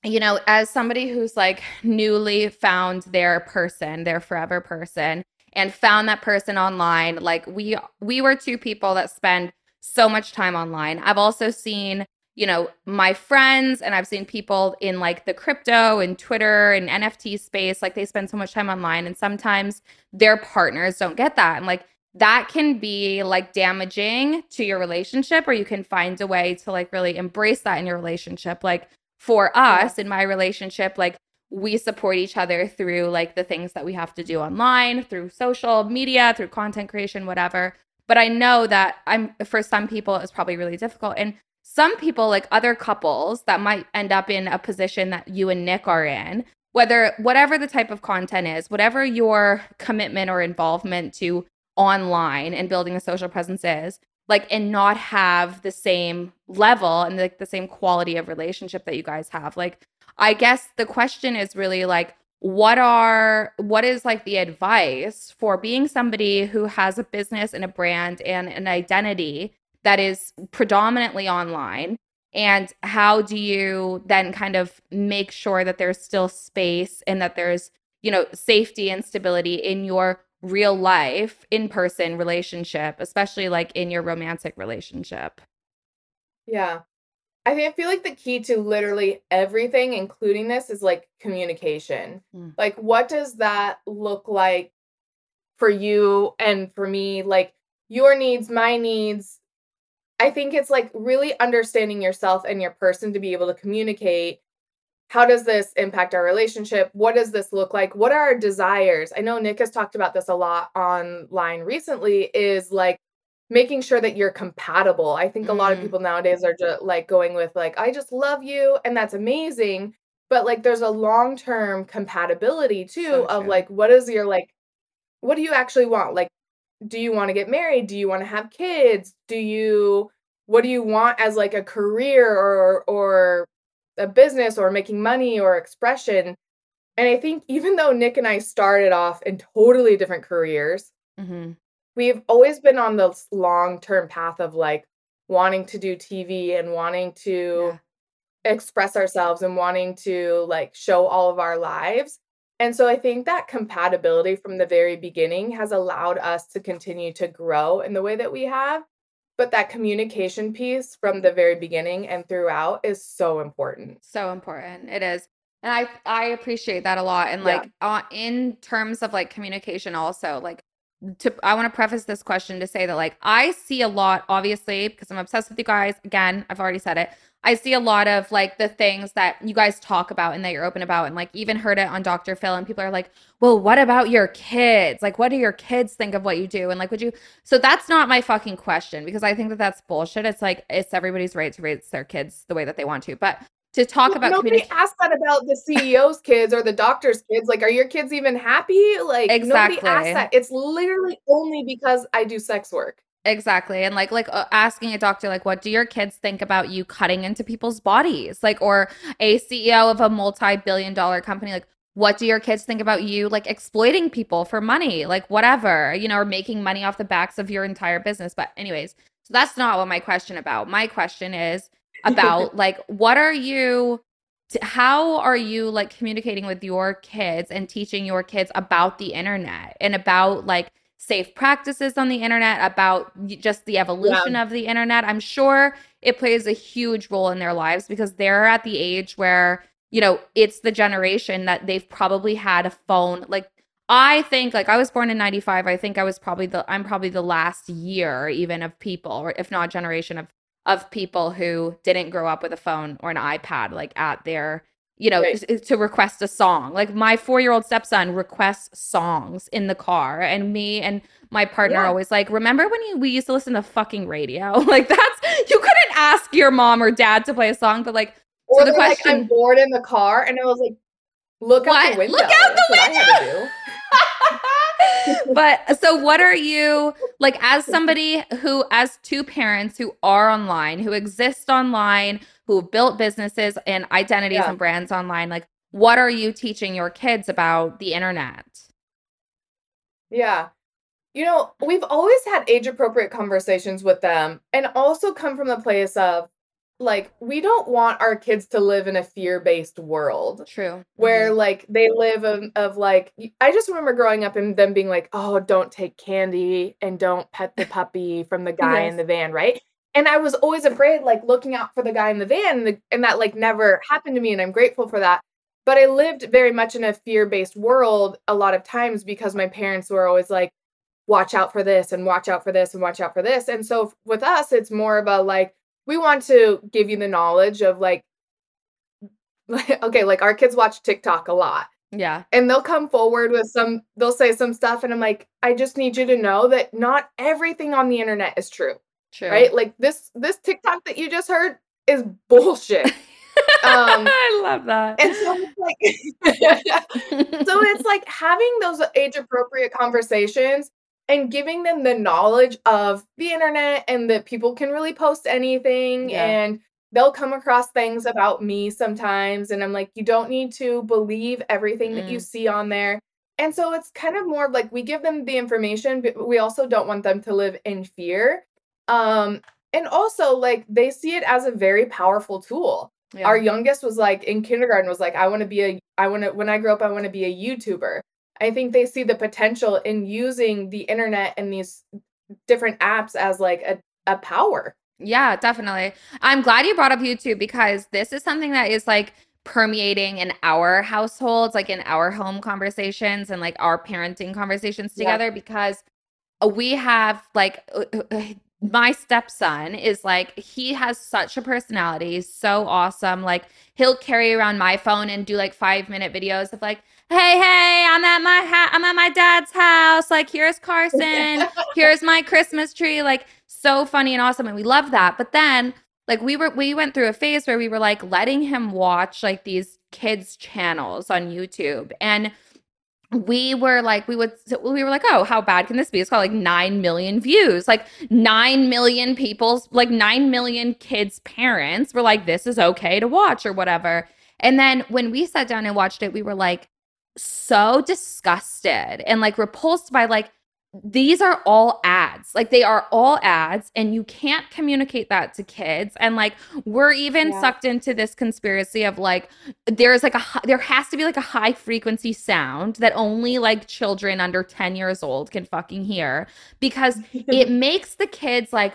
S1: you know, as somebody who's like newly found their person, their forever person, and found that person online, like, we, we were two people that spend so much time online. I've also seen you know, my friends and I've seen people in like the crypto and Twitter and NFT space, like they spend so much time online and sometimes their partners don't get that. And like that can be like damaging to your relationship or you can find a way to like really embrace that in your relationship. Like for us in my relationship, like we support each other through like the things that we have to do online, through social media, through content creation, whatever. But I know that I'm for some people it's probably really difficult. And some people, like other couples that might end up in a position that you and Nick are in, whether whatever the type of content is, whatever your commitment or involvement to online and building a social presence is, like and not have the same level and like the same quality of relationship that you guys have. Like I guess the question is really like what are what is like the advice for being somebody who has a business and a brand and an identity that is predominantly online? And how do you then kind of make sure that there's still space and that there's you know safety and stability in your real life in person relationship especially like in your romantic relationship?
S2: Yeah. I think i feel like the key to literally everything including this is like communication. Mm. like what does that look like for you and for me? Like your needs my needs I think it's like really understanding yourself and your person to be able to communicate how does this impact our relationship? What does this look like? What are our desires? I know Nick has talked about this a lot online recently is like making sure that you're compatible. I think a lot of mm. people nowadays are just like going with like I just love you and that's amazing, but like there's a long-term compatibility too so of like what is your like what do you actually want? Like do you want to get married? Do you want to have kids? Do you what do you want as like a career or or a business or making money or expression? And I think even though Nick and I started off in totally different careers, mm-hmm. we've always been on this long term path of like wanting to do TV and wanting to yeah. express ourselves and wanting to like show all of our lives. And so I think that compatibility from the very beginning has allowed us to continue to grow in the way that we have. But that communication piece from the very beginning and throughout is so important.
S1: So important. It is. And I I appreciate that a lot. And like yeah. uh, in terms of like communication also, like to I want to preface this question to say that like I see a lot obviously because I'm obsessed with you guys. Again, I've already said it. I see a lot of like the things that you guys talk about and that you're open about, and like even heard it on Dr. Phil, and people are like, well, what about your kids? Like, what do your kids think of what you do? And like, would you? So that's not my fucking question because I think that that's bullshit. It's like, it's everybody's right to raise their kids the way that they want to. But to talk well, about
S2: nobody communi- asked that about the CEO's kids or the doctor's kids. Like, are your kids even happy? Like, exactly. nobody asked that. It's literally only because I do sex work.
S1: Exactly. And like like uh, asking a doctor like what do your kids think about you cutting into people's bodies? Like or a CEO of a multi-billion dollar company like what do your kids think about you like exploiting people for money? Like whatever, you know, or making money off the backs of your entire business. But anyways, so that's not what my question about. My question is about like what are you how are you like communicating with your kids and teaching your kids about the internet and about like safe practices on the internet, about just the evolution yeah. of the internet? I'm sure it plays a huge role in their lives because they're at the age where, you know, it's the generation that they've probably had a phone. Like, I think, like, I was born in 95. I think I was probably the, I'm probably the last year even of people, or if not generation of of people who didn't grow up with a phone or an iPad like at their you know right. to request a song like my four-year-old stepson requests songs in the car and me and my partner yeah. always like remember when you, we used to listen to fucking radio like that's you couldn't ask your mom or dad to play a song but like
S2: or so the question like, i'm bored in the car and i was like look what? out the window look out the that's window
S1: but so what are you like as somebody who as two parents who are online who exist online who have built businesses and identities yeah. and brands online like what are you teaching your kids about the internet
S2: yeah you know we've always had age appropriate conversations with them and also come from the place of like we don't want our kids to live in a fear-based world.
S1: True.
S2: Where mm-hmm. like they live of, of like i just remember growing up and them being like oh don't take candy and don't pet the puppy from the guy yes. in the van right? And i was always afraid like looking out for the guy in the van and, the, and that like never happened to me and i'm grateful for that. But i lived very much in a fear-based world a lot of times because my parents were always like watch out for this and watch out for this and watch out for this. And so with us it's more of a like we want to give you the knowledge of like okay, like our kids watch TikTok a lot.
S1: Yeah.
S2: And they'll come forward with some they'll say some stuff and I'm like, I just need you to know that not everything on the internet is true.
S1: True.
S2: Right? Like this this TikTok that you just heard is bullshit. um
S1: I love that.
S2: And so it's like so it's like having those age appropriate conversations and giving them the knowledge of the internet and that people can really post anything yeah. and they'll come across things about me sometimes and I'm like you don't need to believe everything mm. that you mm. see on there. And so it's kind of more like we give them the information but we also don't want them to live in fear. Um and also like they see it as a very powerful tool. Yeah. Our youngest was like in kindergarten was like I want to be a I want to when I grow up I want to be a YouTuber. I think they see the potential in using the internet and these different apps as like a, a power.
S1: Yeah, definitely. I'm glad you brought up YouTube because this is something that is like permeating in our households, like in our home conversations and like our parenting conversations together yeah. because we have like uh, uh, uh, my stepson is like he has such a personality he's so awesome like he'll carry around my phone and do like five minute videos of like hey, hey, I'm at my ha- I'm at my dad's house. Like, here's Karsen. here's my Christmas tree. Like, so funny and awesome. And we love that. But then, like, we were we went through a phase where we were like letting him watch like these kids' channels on YouTube. And we were like, we would, we were like, oh, how bad can this be? It's got like 9 million views. Like 9 million people's, like 9 million kids' parents were like, this is okay to watch or whatever. And then when we sat down and watched it, we were like, so disgusted and like repulsed by like these are all ads. Like they are all ads and you can't communicate that to kids. And like we're even yeah. sucked into this conspiracy of like there's like a there has to be like a high frequency sound that only like children under 10 years old can fucking hear because it makes the kids like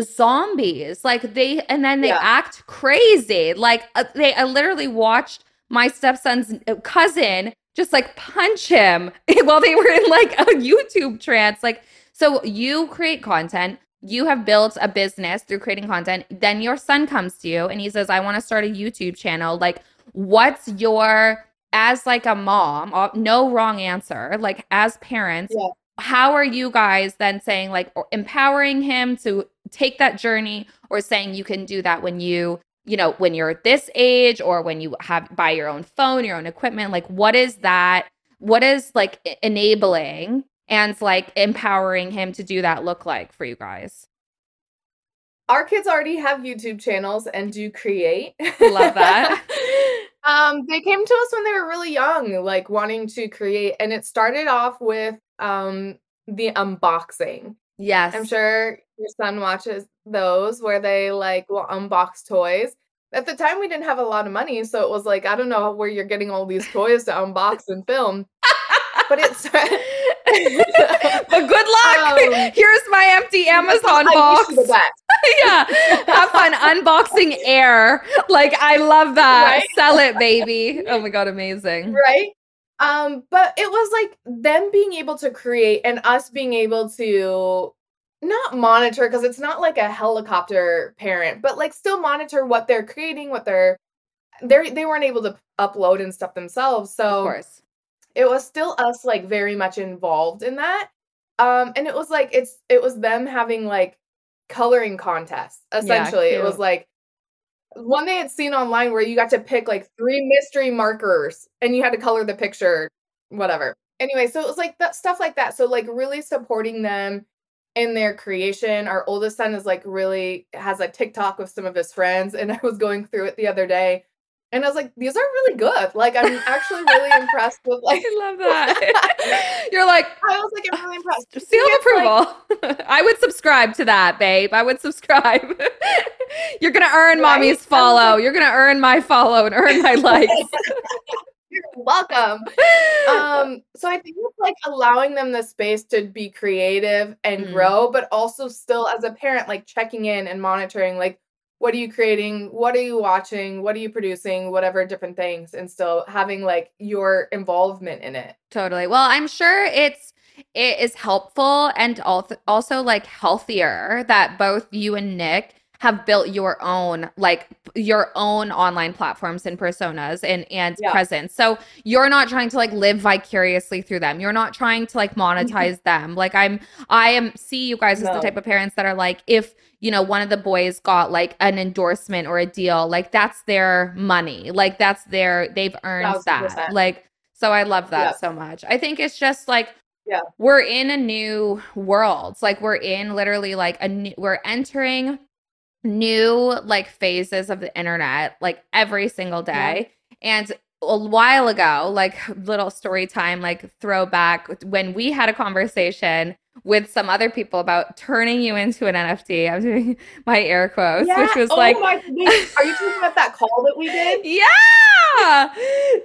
S1: zombies. Like they and then they yeah. act crazy. Like uh, they I literally watched my stepson's uh, cousin just like punch him while they were in like a YouTube trance. Like, so you create content, you have built a business through creating content. Then your son comes to you and he says, I want to start a YouTube channel. Like, what's your, as like a mom, uh, no wrong answer, like as parents, yeah. how are you guys then saying, like, empowering him to take that journey or saying you can do that when you you know, when you're this age or when you have buy your own phone, your own equipment, like what is that? What is like enabling and like empowering him to do that look like for you guys?
S2: Our kids already have YouTube channels and do create.
S1: Love that.
S2: um, they came to us when they were really young, like wanting to create, and it started off with um the unboxing.
S1: Yes.
S2: I'm sure your son watches those where they like will unbox toys. at the time we didn't have a lot of money, so it was like I don't know where you're getting all these toys to unbox and film. But it's but
S1: good luck. Um, Here's my empty Amazon box. yeah. Have fun unboxing air. Like I love that. Right? Sell it, baby. Oh my god, amazing.
S2: Right? Um, but it was like them being able to create and us being able to not monitor because it's not like a helicopter parent, but like still monitor what they're creating, what they're they they weren't able to upload and stuff themselves. So
S1: of course.
S2: it was still us like very much involved in that. Um and it was like it's it was them having like coloring contests essentially. Yeah, it was like one they had seen online where you got to pick like three mystery markers and you had to color the picture, whatever. Anyway, so it was like that stuff like that. So like really supporting them in their creation. Our oldest son is like really has a TikTok with some of his friends, and I was going through it the other day. And I was like, these are really good. Like, I'm actually really impressed with like
S1: I love that. You're like
S2: I was like, I'm really impressed.
S1: Seal of approval. Like, I would subscribe to that, babe. I would subscribe. You're gonna earn right? mommy's follow. You're gonna earn my follow and earn my likes.
S2: Welcome. um, so I think it's like allowing them the space to be creative and mm. grow, but also still as a parent, like checking in and monitoring, like, what are you creating? What are you watching? What are you producing? Whatever different things, and still having like your involvement in it.
S1: Totally. Well, I'm sure it's it is helpful and also like healthier that both you and Nick have built your own like your own online platforms and personas and and yeah. presence so you're not trying to like live vicariously through them you're not trying to like mm-hmm. monetize them like i'm i am see you guys no. as the type of parents that are like if you know one of the boys got like an endorsement or a deal like that's their money like that's their they've earned 100%. that like so i love that yeah. so much i think it's just like
S2: yeah
S1: we're in a new world like we're in literally like a new we're entering new like phases of the internet like every single day. Yeah. And a while ago, like little story time, like throwback when we had a conversation with some other people about turning you into an NFT. I'm doing my air quotes, yeah. which was oh like,
S2: my, are you talking about that call that we did?
S1: Yeah,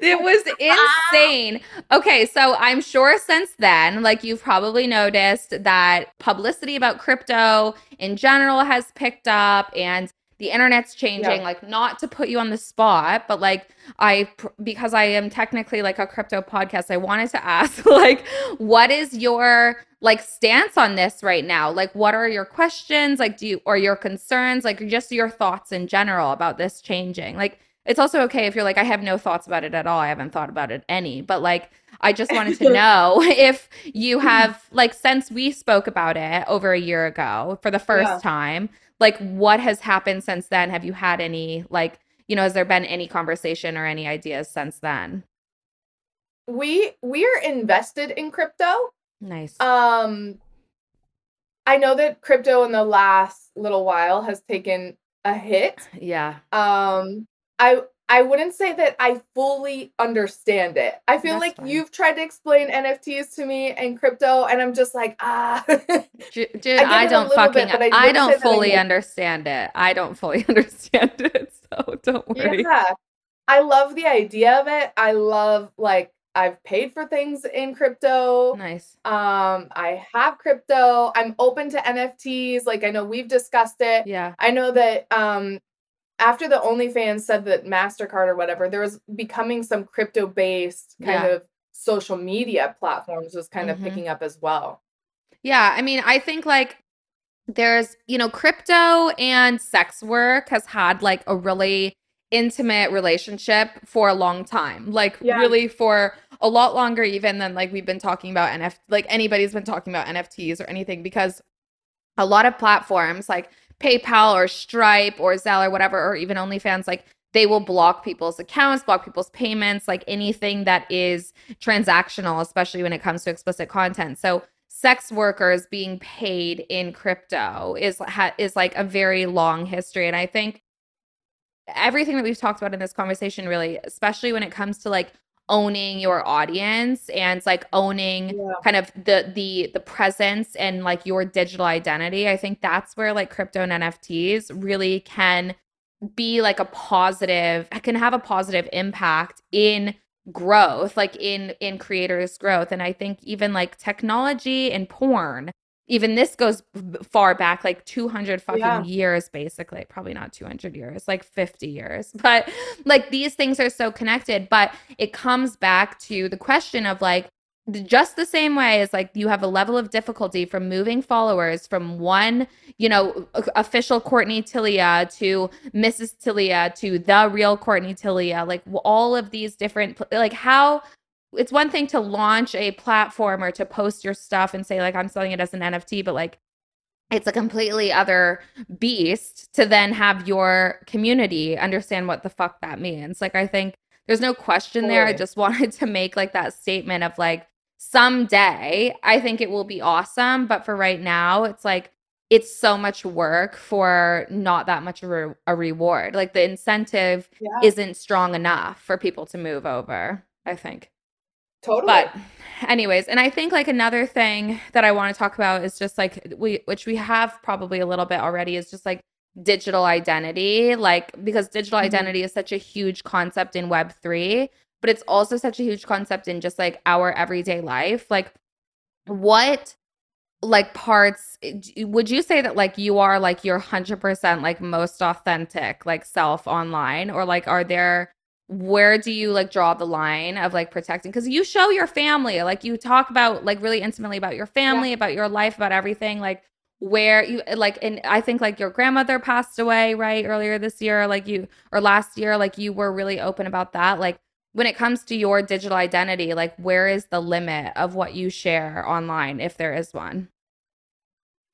S1: it was ah. insane. Okay, so I'm sure since then, like you've probably noticed that publicity about crypto in general has picked up and the internet's changing yeah. like not to put you on the spot but like i because i am technically like a crypto podcast i wanted to ask like what is your like stance on this right now? Like what are your questions? Like do you or your concerns? Like just your thoughts in general about this changing. Like it's also okay if you're like i have no thoughts about it at all. I haven't thought about it any but like i just wanted to know if you have like since we spoke about it over a year ago for the first yeah. time like what has happened since then? Have you had any like you know has there been any conversation or any ideas since then?
S2: We we're invested in crypto.
S1: Nice.
S2: Um i know that crypto in the last little while has taken a hit.
S1: Yeah.
S2: Um i I wouldn't say that I fully understand it. I feel That's like fine. you've tried to explain NFTs to me and crypto, and I'm just like, ah.
S1: Dude, I, I don't fucking, bit, I, I, don't fully understand it. I don't fully understand it, so don't worry.
S2: Yeah, I love the idea of it. I love like I've paid for things in crypto.
S1: Nice.
S2: Um, I have crypto. I'm open to NFTs. Like I know we've discussed it.
S1: Yeah.
S2: I know that um after the OnlyFans said that MasterCard or whatever, there was becoming some crypto based kind yeah. of social media platforms was kind mm-hmm. of picking up as well.
S1: Yeah. I mean, I think like there's, you know, crypto and sex work has had like a really intimate relationship for a long time. Like yeah. really for a lot longer even than like we've been talking about NFT like anybody's been talking about NFTs or anything because a lot of platforms like PayPal or Stripe or Zelle or whatever, or even OnlyFans, like they will block people's accounts, block people's payments, like anything that is transactional, especially when it comes to explicit content. So sex workers being paid in crypto is ha- is like a very long history, and I think everything that we've talked about in this conversation really, especially when it comes to like owning your audience and like owning yeah. kind of the the the presence and like your digital identity i think that's where like crypto and nfts really can be like a positive can have a positive impact in growth like in in creators growth and i think even like technology and porn even this goes far back like 200 fucking yeah. years basically probably not 200 years like 50 years but like these things are so connected but it comes back to the question of like just the same way as like you have a level of difficulty from moving followers from one, you know, official Courtney Tillia to Mrs. Tillia to the real Courtney Tillia, like all of these different, like how it's one thing to launch a platform or to post your stuff and say like I'm selling it as an NFT, but like it's a completely other beast to then have your community understand what the fuck that means. Like I think there's no question there. I just wanted to make like that statement of like someday I think it will be awesome. But for right now, it's like it's so much work for not that much of a, a reward. Like the incentive yeah. isn't strong enough for people to move over, I think.
S2: Totally.
S1: But anyways, and I think like another thing that I want to talk about is just like we which we have probably a little bit already is just like digital identity, like because digital mm-hmm. identity is such a huge concept in web 3 but it's also such a huge concept in just like our everyday life. Like, what like parts would you say that like you are like your 100% like most authentic like self online or like are there where do you like draw the line of like protecting because you show your family like you talk about like really intimately about your family yeah. about your life about everything like where you like and i think like your grandmother passed away right earlier this year like you or last year like you were really open about that like when it comes to your digital identity, like where is the limit of what you share online if there is one?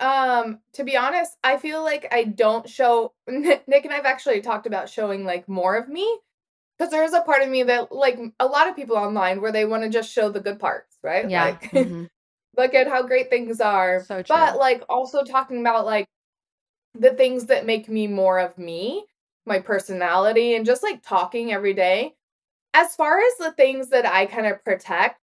S2: Um, to be honest, I feel like I don't show Nick and I've actually talked about showing like more of me because there's a part of me that like a lot of people online where they want to just show the good parts, right?
S1: Yeah.
S2: Like mm-hmm. look at how great things are. So true. But like also talking about like the things that make me more of me, my personality and just like talking every day as far as the things that I kind of protect,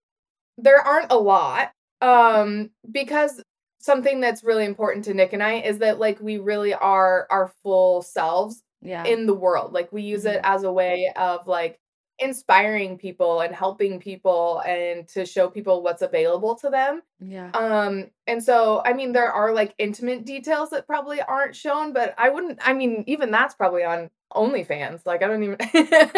S2: there aren't a lot. Um, because something that's really important to Nick and I is that like we really are our full selves
S1: yeah.
S2: in the world. Like we use mm-hmm. it as a way of like inspiring people and helping people and to show people what's available to them.
S1: Yeah.
S2: Um and so I mean there are like intimate details that probably aren't shown, but I wouldn't I mean even that's probably on OnlyFans. Like I don't even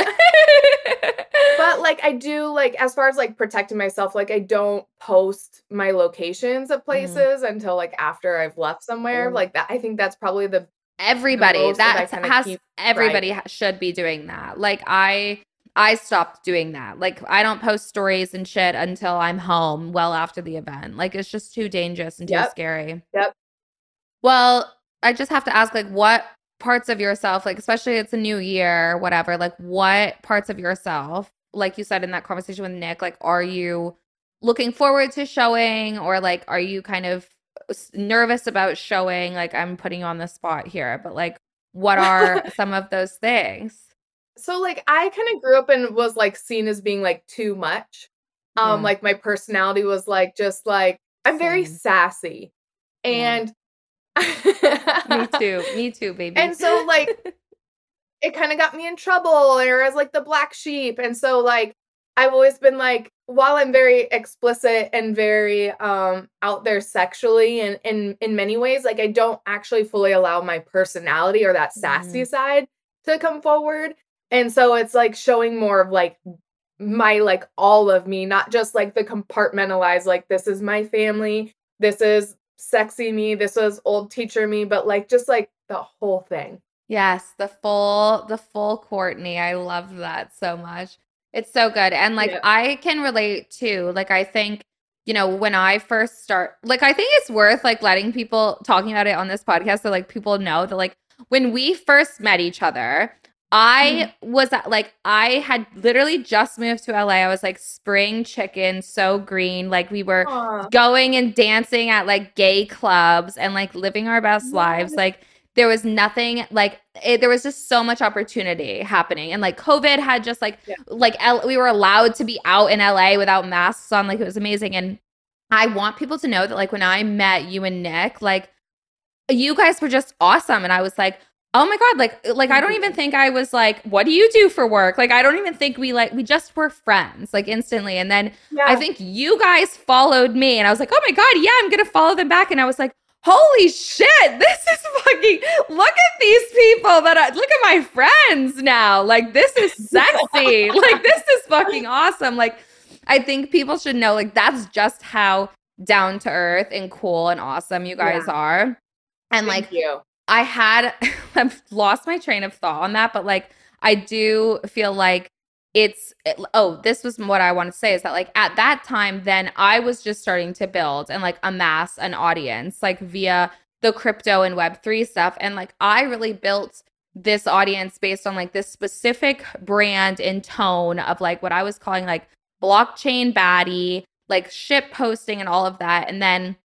S2: But like I do like as far as like protecting myself, like I don't post my locations of mm-hmm. places mm. until like after I've left somewhere. Mm. Like that I think that's probably the
S1: everybody that, has everybody right. should be doing that. Like I I stopped doing that. Like I don't post stories and shit until I'm home well after the event. Like it's just too dangerous and too
S2: yep.
S1: scary.
S2: Yep.
S1: Well, I just have to ask like what parts of yourself, like especially it's a new year, whatever, like what parts of yourself, like you said in that conversation with Nick, like are you looking forward to showing or like are you kind of nervous about showing? Like I'm putting you on the spot here, but like what are some of those things?
S2: So like I kind of grew up and was like seen as being like too much. Um yeah. like my personality was like just like I'm very sassy. And
S1: me too. Me too, baby.
S2: And so like it kind of got me in trouble or as like the black sheep. And so like I've always been like while I'm very explicit and very um out there sexually and in in many ways like I don't actually fully allow my personality or that sassy mm. side to come forward. And so it's like showing more of like my like all of me, not just like the compartmentalized like this is my family, this is sexy me, this was old teacher me, but like just like the whole thing.
S1: Yes, the full the full Courtney. I love that so much. It's so good. And like yeah. I can relate too. Like I think, you know, when I first start like I think it's worth like letting people talking about it on this podcast so like people know that like when we first met each other, I mm. was like, I had literally just moved to LA. I was like spring chicken, so green. Like we were Aww. going and dancing at like gay clubs and like living our best lives. Like there was nothing like it, there was just so much opportunity happening and like covid had just like yeah. like L- we were allowed to be out in la without masks on like it was amazing and i want people to know that like when i met you and nick like you guys were just awesome and i was like Oh my god, like uh, like I don't even mm-hmm. think I was like, what do you do for work? Like I don't even think we like we just were friends like instantly. And then yeah. I think you guys followed me and I was like, "Oh my god, yeah, I'm going to follow them back." And I was like, "Holy shit, this is fucking look at these people that I look at my friends now. Like this is sexy. like this is fucking awesome." Like I think people should know like that's just how down to earth and cool and awesome you guys yeah. are. And
S2: Thank
S1: like
S2: you.
S1: I had I've lost my train of thought on that, but like I do feel like it's it, oh, this was what I want to say is that like at that time then I was just starting to build and like amass an audience like via the crypto and web3 stuff and like I really built this audience based on like this specific brand and tone of like what I was calling like blockchain baddie, like ship posting and all of that. And then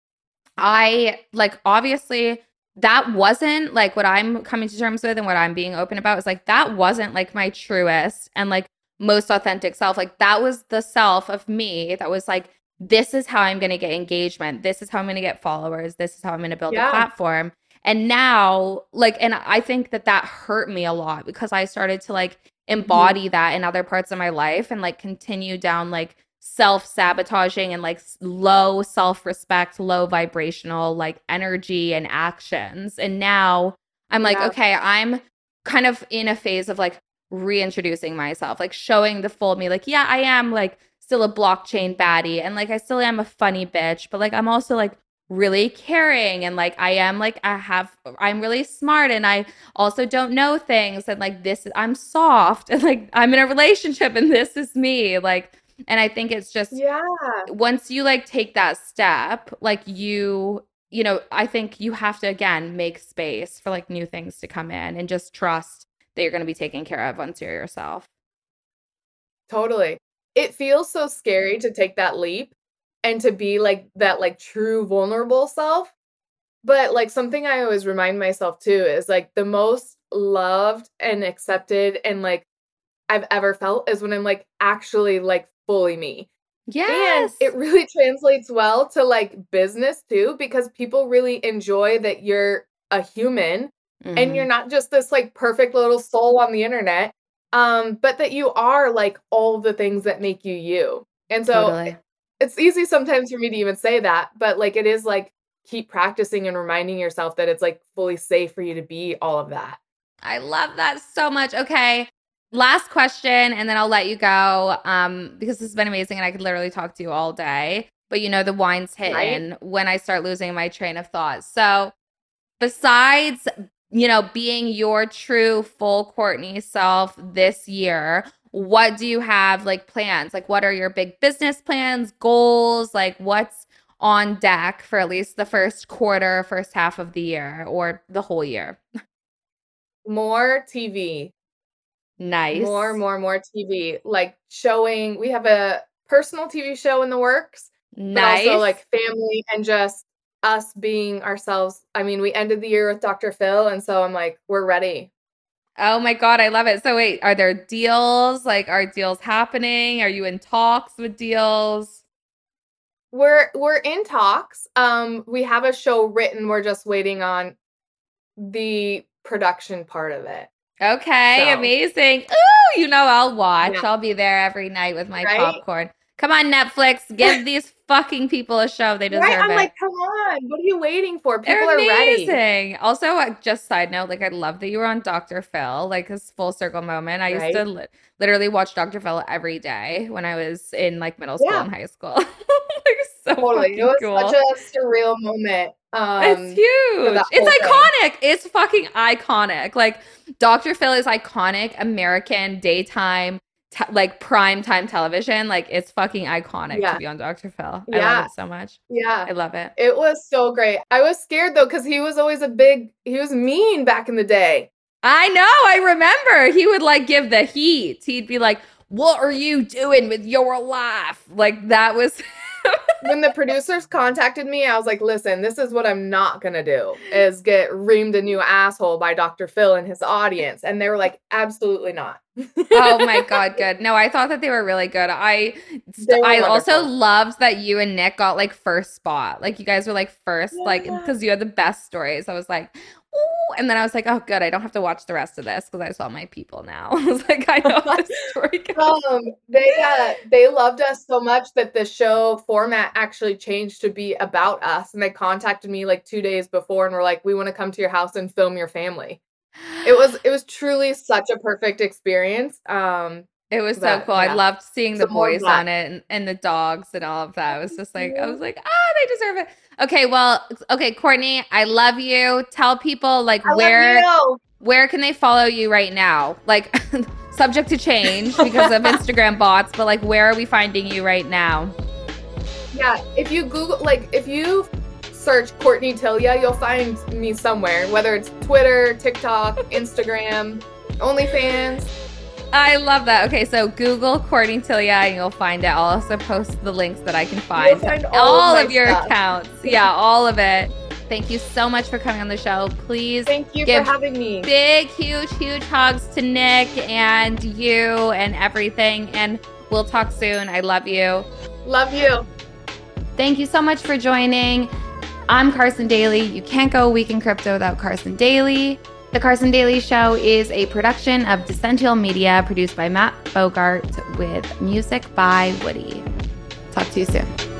S1: I like obviously that wasn't like what I'm coming to terms with and what I'm being open about is like that wasn't like my truest and like most authentic self. Like that was the self of me that was like, this is how I'm going to get engagement. This is how I'm going to get followers. This is how I'm going to build yeah. a platform. And now, like, and I think that that hurt me a lot because I started to like mm-hmm. embody mm-hmm. that in other parts of my life and like continue down like self sabotaging and like low self respect, low vibrational like energy and actions. And now I'm like, yeah. okay, I'm kind of in a phase of like reintroducing myself, like showing the full me, like, yeah, I am like still a blockchain baddie and like I still am a funny bitch, but like I'm also like really caring and like I am like I have I'm really smart and I also don't know things and like this I'm soft and like I'm in a relationship and this is me like and I think it's just
S2: yeah.
S1: Once you like take that step, like you you know, I think you have to again make space for like new things to come in and just trust that you're going to be taken care of once you're yourself.
S2: Totally. It feels so scary mm-hmm. to take that leap and to be like that like true vulnerable self. But like something I always remind myself too is like the most loved and accepted and like I've ever felt is when I'm like actually like fully me.
S1: Yes.
S2: And it really translates well to like business too, because people really enjoy that you're a human mm-hmm. and you're not just this like perfect little soul on the internet, um, but that you are like all the things that make you you. And so totally. it's easy sometimes for me to even say that, but like it is like keep practicing and reminding yourself that it's like fully safe for you to be all of that.
S1: I love that so much. Okay last question and then I'll let you go um, because this has been amazing and I could literally talk to you all day. But you know, the wine's hitting right? when I start losing my train of thought. So, besides, you know, being your true full Courtney self this year, what do you have like plans? Like, what are your big business plans, goals? Like, what's on deck for at least the first quarter, first half of the year or the whole year?
S2: More TV.
S1: Nice.
S2: More, more, more TV. Like showing, we have a personal TV show in the works.
S1: Nice.
S2: But also like family and just us being ourselves. I mean, we ended the year with Dr. Phil, and so I'm like, we're ready.
S1: Oh my god, I love it. So wait, are there deals? Like are deals happening? Are you in talks with deals?
S2: We're we're in talks. Um we have a show written. We're just waiting on the production part of it.
S1: Okay, so. amazing. Ooh, you know I'll watch. Yeah. I'll be there every night with my right? popcorn. Come on, Netflix, give these fucking people a show. They deserve right? I'm
S2: it. like, come on, what are you waiting for? People They're amazing. ready.
S1: Also, uh, just side note, like I love that you were on Dr. Phil, like this full circle moment. I right? used to li- literally watch Dr. Phil every day when I was in like middle school yeah. and high school. like so totally. It was cool.
S2: such a surreal moment.
S1: Um, it's huge. It's iconic. Thing. It's fucking iconic. Like Dr. Phil is iconic American daytime Like prime time television. Like it's fucking iconic yeah. to be on Dr. Phil. I yeah. love it so much.
S2: Yeah.
S1: I love it.
S2: It was so great. I was scared though, because he was always a big, he was mean back in the day.
S1: I know. I remember he would like give the heat. He'd be like, What are you doing with your life? Like that was
S2: when the producers contacted me, I was like, listen, this is what I'm not gonna do is get reamed a new asshole by Dr. Phil and his audience. And they were like, absolutely not.
S1: oh my god, good. No, I thought that they were really good. I I also loved that you and Nick got like first spot. Like you guys were like first, yeah. like because you had the best stories. I was like, And then I was like, oh, good. I don't have to watch the rest of this because I saw my people now. I was like, I know how this story goes.
S2: Um, they uh, they loved us so much that the show format actually changed to be about us, and they contacted me like two days before and were like, "We want to come to your house and film your family." It was it was truly such a perfect experience. Um,
S1: It was so
S2: That-
S1: cool. I loved seeing the boys on it and, and the dogs and all of that. It was just like, I was like, ah, they deserve it. Okay, well, okay, Courtney, I love you. Tell people like
S2: I
S1: where where can they follow you right now? Like subject to change because of Instagram bots, but like where are we finding you right now?
S2: Yeah, if you Google, like, if you search Courtney Tillia, you'll find me somewhere, whether it's Twitter, TikTok, Instagram, OnlyFans.
S1: I love that. Okay, so Google Courtney Tillia and you'll find it. I'll also post the links that I can find.
S2: find
S1: all,
S2: all of
S1: of, your
S2: stuff.
S1: accounts. Yeah, all of it. Thank you so much for coming on the show. Please
S2: Thank you for having me.
S1: big, huge, huge hugs to Nick and you and everything. And we'll talk soon. I love you.
S2: Love you.
S1: Thank you so much for joining. I'm Karsen Daily. You can't go a week in crypto without Karsen Daily. The Karsen Daily Show is a production of Decential Media produced by Matt Bogart with music by Woody. Talk to you soon.